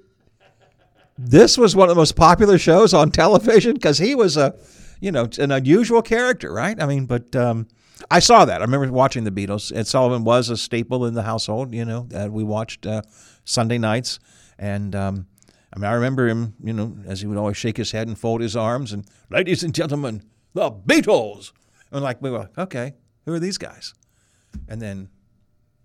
Speaker 3: "This was one of the most popular shows on television," because he was a, you know, an unusual character, right? I mean, but. Um, I saw that. I remember watching the Beatles. Ed Sullivan was a staple in the household. You know, we watched uh, Sunday nights, and um, I mean, I remember him. You know, as he would always shake his head and fold his arms, and ladies and gentlemen, the Beatles. And like we were, okay, who are these guys? And then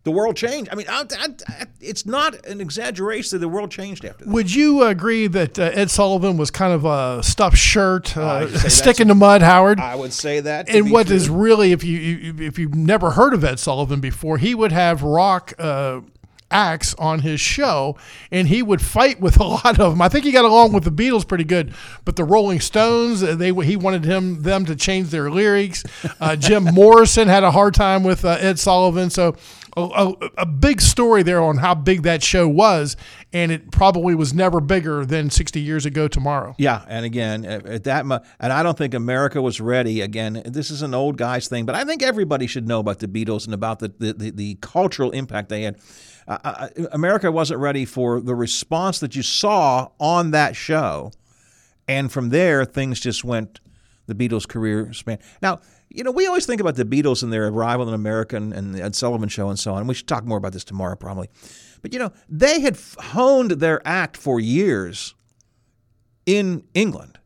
Speaker 3: the world changed. I mean, I, I, I, it's not an exaggeration that the world changed after that.
Speaker 4: Would you agree that uh, Ed Sullivan was kind of a stuffed shirt, uh,
Speaker 3: say that's-
Speaker 4: stick in the mud, Howard?
Speaker 3: I would say that.
Speaker 4: and what
Speaker 3: true.
Speaker 4: is really, if you you- if you've never heard of Ed Sullivan before, he would have rock uh, acts on his show, and he would fight with a lot of them. I think he got along with the Beatles pretty good, but the Rolling Stones, uh, they he wanted him them to change their lyrics. Uh, Jim Morrison had a hard time with uh, Ed Sullivan, so. A, a, a big story there on how big that show was, and it probably was never bigger than 60 years ago tomorrow.
Speaker 3: Yeah, and again, at at that and I don't think America was ready. Again, this is an old guys thing, but I think everybody should know about the Beatles and about the the, the, the cultural impact they had. Uh, America wasn't ready for the response that you saw on that show, and from there things just went. The Beatles' career span. Now, you know, we always think about the Beatles and their arrival in America and, and the Ed Sullivan Show and so on. We should talk more about this tomorrow, probably. But you know, they had honed their act for years in England.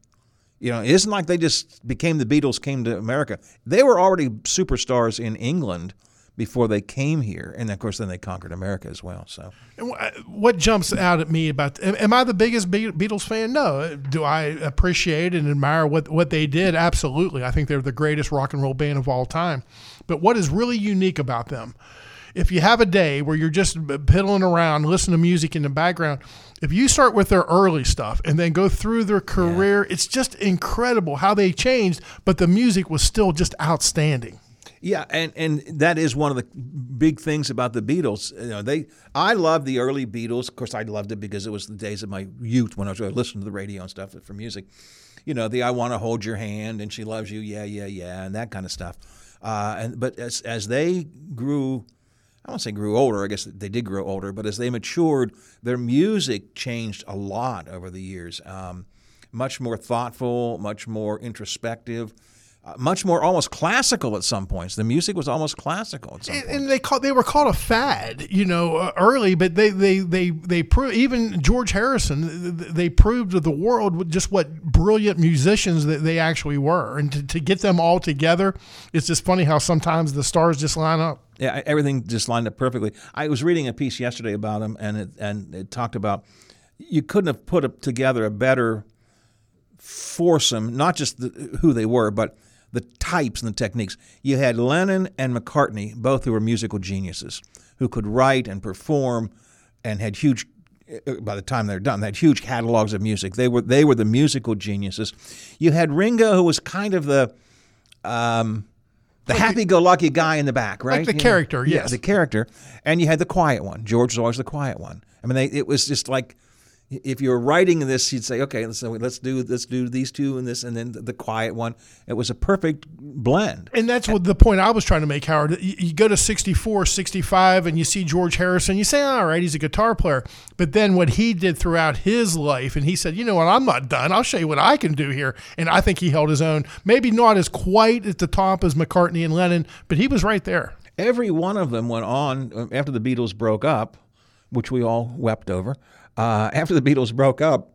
Speaker 3: You know, it isn't like they just became the Beatles, came to America. They were already superstars in England before they came here, and of course, then they conquered America as well. So,
Speaker 4: And uh, What jumps out at me about am, am I the biggest Beatles fan? No. Uh, do I appreciate and admire what what they did? Absolutely. I think they're the greatest rock and roll band of all time. But what is really unique about them? If you have a day where you're just piddling around, listen to music in the background, if you start with their early stuff and then go through their career, it's just incredible how they changed, but the music was still just outstanding.
Speaker 3: Yeah, and, and that is one of the big things about the Beatles. You know, they I love the early Beatles. Of course, I loved it because it was the days of my youth when I was listening to the radio and stuff for music. You know, the "I Want to Hold Your Hand" and "She Loves You," yeah, yeah, yeah, and that kind of stuff. Uh, and but as as they grew, I won't say grew older. I guess they did grow older, but as they matured, their music changed a lot over the years. Um, much more thoughtful, much more introspective. Uh, much more almost classical at some points. The music was almost classical at some
Speaker 4: and, and they called they were called a fad, you know, uh, early. But they they they they proved even George Harrison. th- th- They proved to the world just what brilliant musicians that they actually were, and to, to get them all together, it's just funny how sometimes the stars just line up.
Speaker 3: Yeah, everything just lined up perfectly. I was reading a piece yesterday about them, and it and it talked about you couldn't have put a, together a better foursome, not just the, who they were, but the types and the techniques. You had Lennon and McCartney, both who were musical geniuses, who could write and perform, and had huge. uh, By the time they're done, they had huge catalogs of music. They were they were the musical geniuses. You had Ringo, who was kind of the um, the happy-go-lucky guy in the back, right?
Speaker 4: the
Speaker 3: You know?
Speaker 4: character,
Speaker 3: yeah,
Speaker 4: yes.
Speaker 3: the character. And you had the quiet one. George was always the quiet one. I mean, they, it was just like if you were writing this, you'd say, okay, let's let's do let's do these two and this, and then the, the quiet one. It was a perfect blend.
Speaker 4: And that's what the point I was trying to make, Howard. You, you go to 64, 65, and you see George Harrison, you say, all right, he's a guitar player. But then what he did throughout his life, and he said, you know what, I'm not done. I'll show you what I can do here. And I think he held his own. Maybe not as quite at the top as McCartney and Lennon, but he was right there.
Speaker 3: Every one of them went on uh, after the Beatles broke up, which we all wept over. Uh, after the Beatles broke up,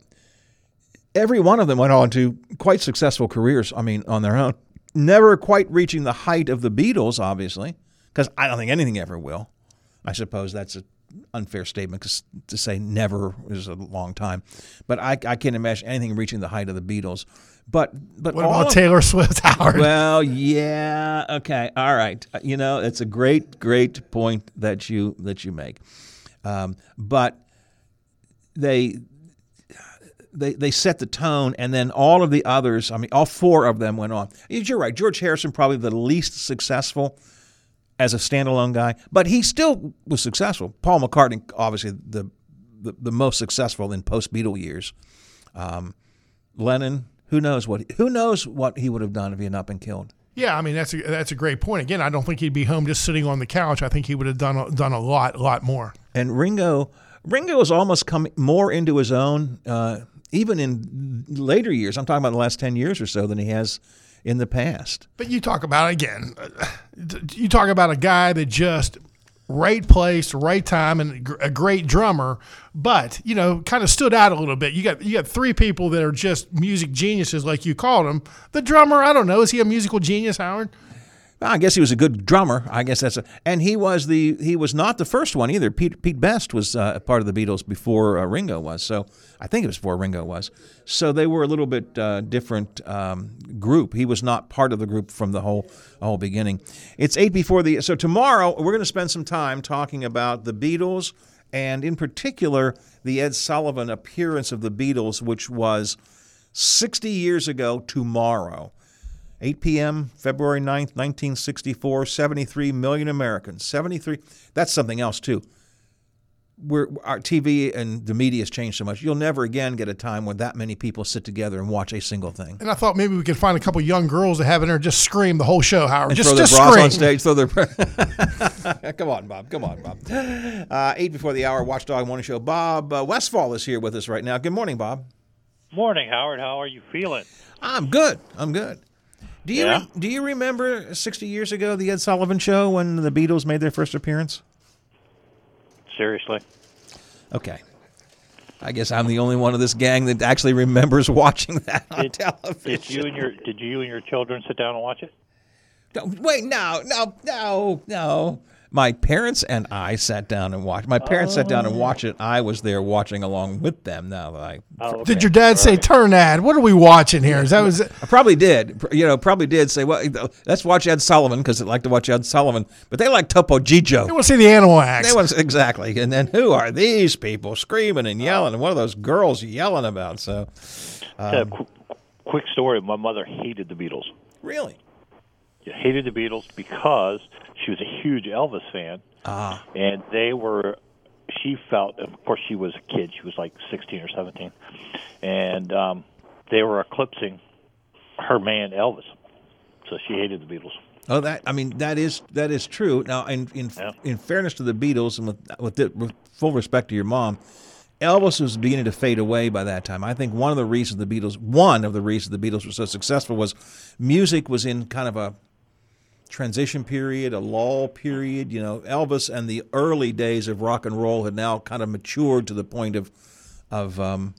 Speaker 3: every one of them went on to quite successful careers. I mean, on their own, never quite reaching the height of the Beatles, obviously, because I don't think anything ever will. I suppose that's an unfair statement 'cause to say never is a long time, but I, I can't imagine anything reaching the height of the Beatles. But but
Speaker 4: What about
Speaker 3: of-
Speaker 4: Taylor Swift, Howard?
Speaker 3: Well, yeah, okay, all right. You know, it's a great, great point that you that you make. Um, but they they they set the tone, and then all of the others. I mean, all four of them went on. You're right. George Harrison probably the least successful as a standalone guy, but he still was successful. Paul McCartney, obviously the the, the most successful in post Beatle years. Um, Lennon, who knows what who knows what he would have done if he had not been killed.
Speaker 4: Yeah, I mean that's a that's a great point. Again, I don't think he'd be home just sitting on the couch. I think he would have done a, done a lot, lot more.
Speaker 3: And Ringo, Ringo has almost come more into his own, uh, even in later years. I'm talking about the last ten years or so than he has in the past.
Speaker 4: But you talk about again, you talk about a guy that just right place, right time, and a great drummer. But you know, kind of stood out a little bit. You got you got three people that are just music geniuses, like you called them. The drummer, I don't know, is he a musical genius, Howard?
Speaker 3: I guess he was a good drummer. I guess that's a, and he was the he was not the first one either. Pete Pete Best was uh, part of the Beatles before uh, Ringo was. So I think it was before Ringo was. So they were a little bit uh, different um, group. He was not part of the group from the whole whole beginning. It's eight before the so tomorrow we're going to spend some time talking about the Beatles and in particular, the Ed Sullivan appearance of the Beatles, which was 60 years ago tomorrow. 8 p.m., February 9th, 1964, 73 million Americans. 73, that's something else too. We're, our TV and the media has changed so much. You'll never again get a time when that many people sit together and watch a single thing.
Speaker 4: And I thought maybe we could find a couple young girls to have in there and just scream the whole show, Howard.
Speaker 3: And
Speaker 4: just
Speaker 3: throw their
Speaker 4: just
Speaker 3: bras
Speaker 4: scream.
Speaker 3: on stage. Throw their. Come on, Bob. Come on, Bob. Uh, eight before the hour, Watchdog Morning Show. Bob uh, Westfall is here with us right now. Good morning, Bob.
Speaker 20: Morning, Howard. How are you feeling?
Speaker 3: I'm good. I'm good. Do you
Speaker 20: Yeah?
Speaker 3: do you remember 60 years ago the Ed Sullivan Show when the Beatles made their first appearance?
Speaker 20: Seriously?
Speaker 3: Okay. I guess I'm the only one of this gang that actually remembers watching that on
Speaker 20: Did,
Speaker 3: television.
Speaker 20: did you and your did you and your children sit down and watch it?
Speaker 3: Don't- Wait, no, no, no, no. My parents and I sat down and watched. My parents sat down and watched it. I was there watching along with them. Now that I
Speaker 20: Oh,
Speaker 4: Did your dad say, "Turn ad"? What are we watching here? Is that was
Speaker 3: I probably did. You know, probably did say, "Well, let's watch Ed Sullivan" because they like to watch Ed Sullivan, but they like Topo Gigio.
Speaker 4: They want to see the animal acts.
Speaker 3: They want exactly. And then who are these people screaming and yelling? And what are those girls yelling about? So,
Speaker 20: Uh,
Speaker 3: um,
Speaker 20: qu- quick story: My mother hated the Beatles.
Speaker 3: really,
Speaker 20: Yeah, hated the Beatles because she was a huge Elvis fan,
Speaker 3: ah,
Speaker 20: and they were. She felt, of course, she was a kid. She was like sixteen or seventeen, and um, they were eclipsing her man Elvis. So she hated the Beatles.
Speaker 3: Oh, that I mean that is that is true. Now, in in in fairness to the Beatles, and with with, the, with full respect to your mom, Elvis was beginning to fade away by that time. I think one of the reasons the Beatles, one of the reasons the Beatles were so successful was music was in kind of a transition period, a lull period. You know, Elvis and the early days of rock and roll had now kind of matured to the point of of um,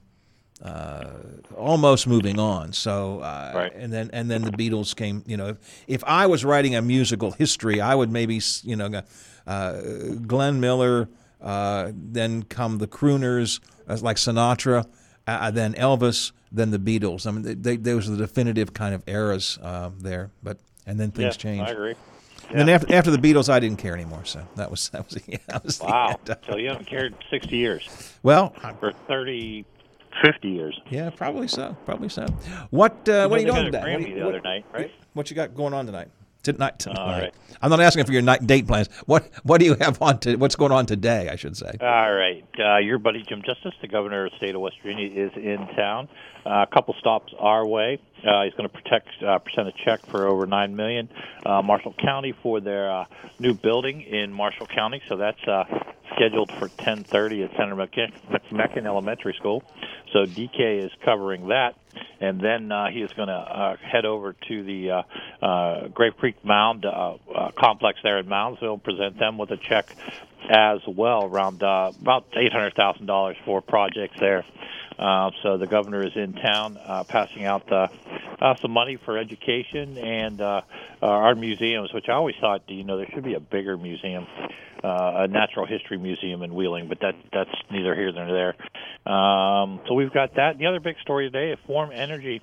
Speaker 3: uh, almost moving on. So, uh, and then and then the Beatles came. You know, if, if I was writing a musical history, I would maybe you know, uh, Glenn Miller, uh, then come the crooners uh, like Sinatra, uh, then Elvis, then the Beatles. I mean, they, they, those are the definitive kind of eras uh, there. But and then things
Speaker 20: Yeah,
Speaker 3: changed.
Speaker 20: I agree.
Speaker 3: And then after, after the Beatles, I didn't care anymore. So that was that was, yeah, that was
Speaker 20: Wow. So you haven't cared 60 years.
Speaker 3: Well,
Speaker 20: for 30, 50 years.
Speaker 3: Yeah, probably so. Probably so. What uh, what are you doing today?
Speaker 20: had
Speaker 3: What, you-
Speaker 20: the
Speaker 3: what-
Speaker 20: other night, right?
Speaker 3: What you got going on tonight? Tonight, tonight.
Speaker 20: All right.
Speaker 3: I'm not asking for your night date plans. What what do you have on to? What's going on today? I should say.
Speaker 20: All right. Uh, your buddy Jim Justice, the governor of the state of West Virginia, is in town. Uh, a couple stops our way. Uh, he's going to protect uh, present a check for over nine million. Uh, Marshall County for their uh, new building in Marshall County. So that's uh, scheduled for 10:30 at Center McMechen Elementary School. So DK is covering that, and then uh, he is going to uh, head over to the uh, uh, Grave Creek Mound uh, uh, complex there in Moundsville, present them with a check as well, around uh, about eight hundred thousand dollars for projects there. Uh, so the governor is in town, uh, passing out uh, uh, some money for education and uh, uh, our museums, which I always thought, you know, there should be a bigger museum, uh, a natural history museum in Wheeling, but that that's neither here nor there. Um, so we've got that. The other big story today: is Form Energy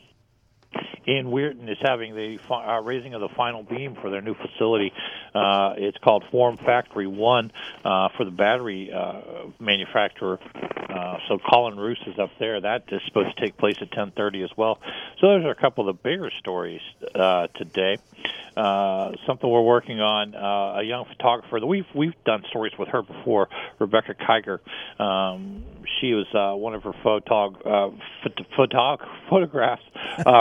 Speaker 20: in Weirton is having the uh, raising of the final beam for their new facility. Uh, it's called Form Factory One uh, for the battery uh, manufacturer. Uh, so Colin Roos is up there. That is supposed to take place at 10:30 as well. So those are a couple of the bigger stories uh, today. Something we're working on. A young photographer we've we've done stories with her before. Rebecca Kiger. Um, she was one of her photog phot- photog photographs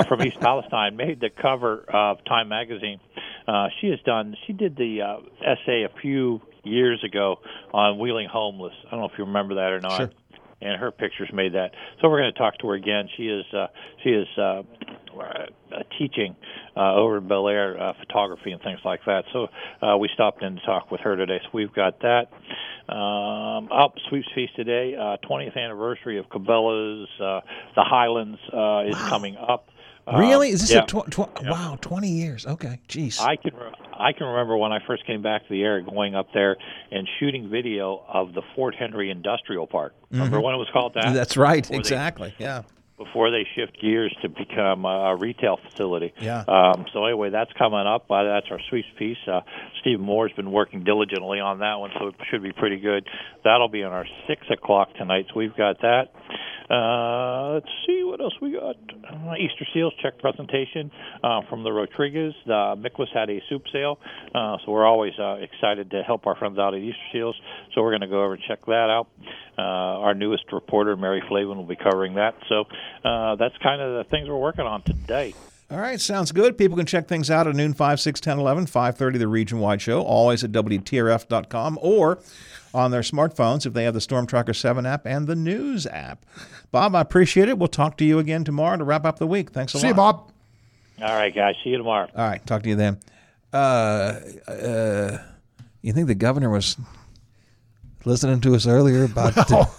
Speaker 20: from East Palestine made the cover of Time magazine. Uh, she has done. She did the uh, essay a few years ago on Wheeling Homeless. I don't know if you remember that or not.
Speaker 3: Sure.
Speaker 20: And her pictures made that. So we're going to talk to her again. She is uh, she is uh, uh, teaching uh, over in Bellaire uh, photography and things like that. So uh, we stopped in to talk with her today. So we've got that. Um, up sweeps feast today. Uh, 20th anniversary of Cabela's. Uh, the Highlands uh, is coming up. Uh,
Speaker 3: really? Is this
Speaker 20: yeah.
Speaker 3: a tw- tw- wow? Twenty years? Okay. Jeez.
Speaker 20: I can re- I can remember when I first came back to the air, going up there and shooting video of the Fort Henry Industrial Park. Remember
Speaker 3: Mhm.
Speaker 20: when it was called that?
Speaker 3: That's right.
Speaker 20: They-
Speaker 3: Exactly. Yeah.
Speaker 20: before they shift gears to become a retail facility.
Speaker 3: Yeah.
Speaker 20: Um, so anyway, that's coming up. Uh, that's our Sweeps piece. Uh, Steve Moore's been working diligently on that one, so it should be pretty good. That'll be on our six o'clock tonight. So we've got that. Uh, let's see what else we got. Uh, Easter seals check presentation uh, from the Rodriguez. Uh, Mikwas had a soup sale, uh, so we're always uh, excited to help our friends out at Easter seals. So we're going to go over and check that out. Uh, our newest reporter, Mary Flavin, will be covering that. So that's kind of the things we're working on today.
Speaker 3: All right, sounds good. People can check things out at noon, 5, 6, 10, 11, 5.30, the region-wide show, always at WTRF.com or on their smartphones if they have the Storm Tracker 7 app and the News app. Bob, I appreciate it. We'll talk to you again tomorrow to wrap up the week. Thanks a
Speaker 4: See
Speaker 3: lot.
Speaker 4: See you, Bob.
Speaker 20: All right, guys. See you tomorrow.
Speaker 3: All right, talk to you then. Uh, uh, you think the governor was listening to us earlier about?
Speaker 4: Well,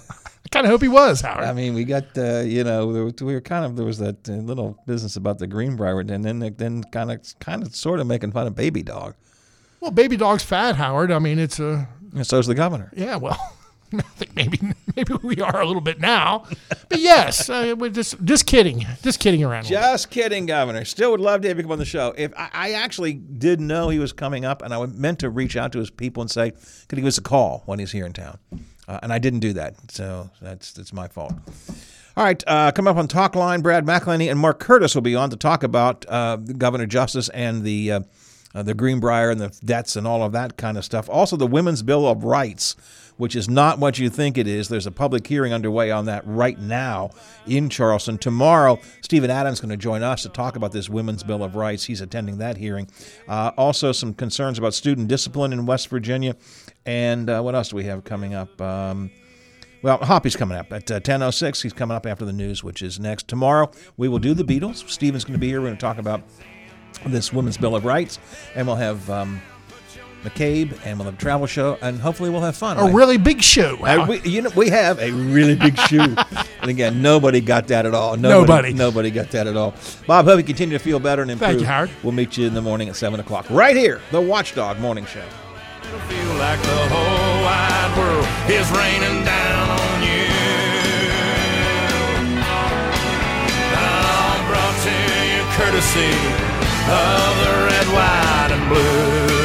Speaker 4: I kind of hope he was, Howard.
Speaker 3: I mean, we got uh, you know there, was- we were kind of there was that uh, little business about the Greenbrier, and then then kind of kind of sort of making fun of Baby Dog.
Speaker 4: Well, baby dog's fat, Howard. I mean, it's a
Speaker 3: And so's the governor.
Speaker 4: yeah. Well, I think maybe maybe we are a little bit now, but yes, uh, we're just just kidding, just kidding around.
Speaker 3: Just kidding, Governor. Still would love to have you come on the show. If I, I actually did know he was coming up, and I meant to reach out to his people and say, could he give us a call when he's here in town? Uh, and I didn't do that, so that's that's my fault. All right, uh, coming up on Talk Line, Brad McElhinny and Mark Curtis will be on to talk about uh, Governor Justice and the uh, the Greenbrier and the debts and all of that kind of stuff. Also, the Women's Bill of Rights, which is not what you think it is. There's a public hearing underway on that right now in Charleston. Tomorrow, Stephen Adams is going to join us to talk about this Women's Bill of Rights. He's attending that hearing. Uh, also, some concerns about student discipline in West Virginia. And uh, what else do we have coming up? Um, well, Hoppy's coming up at uh, 10.06. He's coming up after the news, which is next. Tomorrow, we will do the Beatles. Stephen's going to be here. We're going to talk about this Women's Bill of Rights. And we'll have um, McCabe, and we'll have a travel show, and hopefully we'll have fun.
Speaker 4: A really big show.
Speaker 3: Uh, we, you know, we have a really big shoe. and again, nobody got that at all. Nobody,
Speaker 4: Nobody.
Speaker 3: nobody got that at all. Bob, hope you continue to feel better and improve.
Speaker 4: Thank you, Howard.
Speaker 3: We'll meet you in the morning at 7 o'clock, right here, the Watchdog Morning Show.
Speaker 7: Feel like the whole wide world is raining down on you. All brought to you courtesy of the red, white, and blue.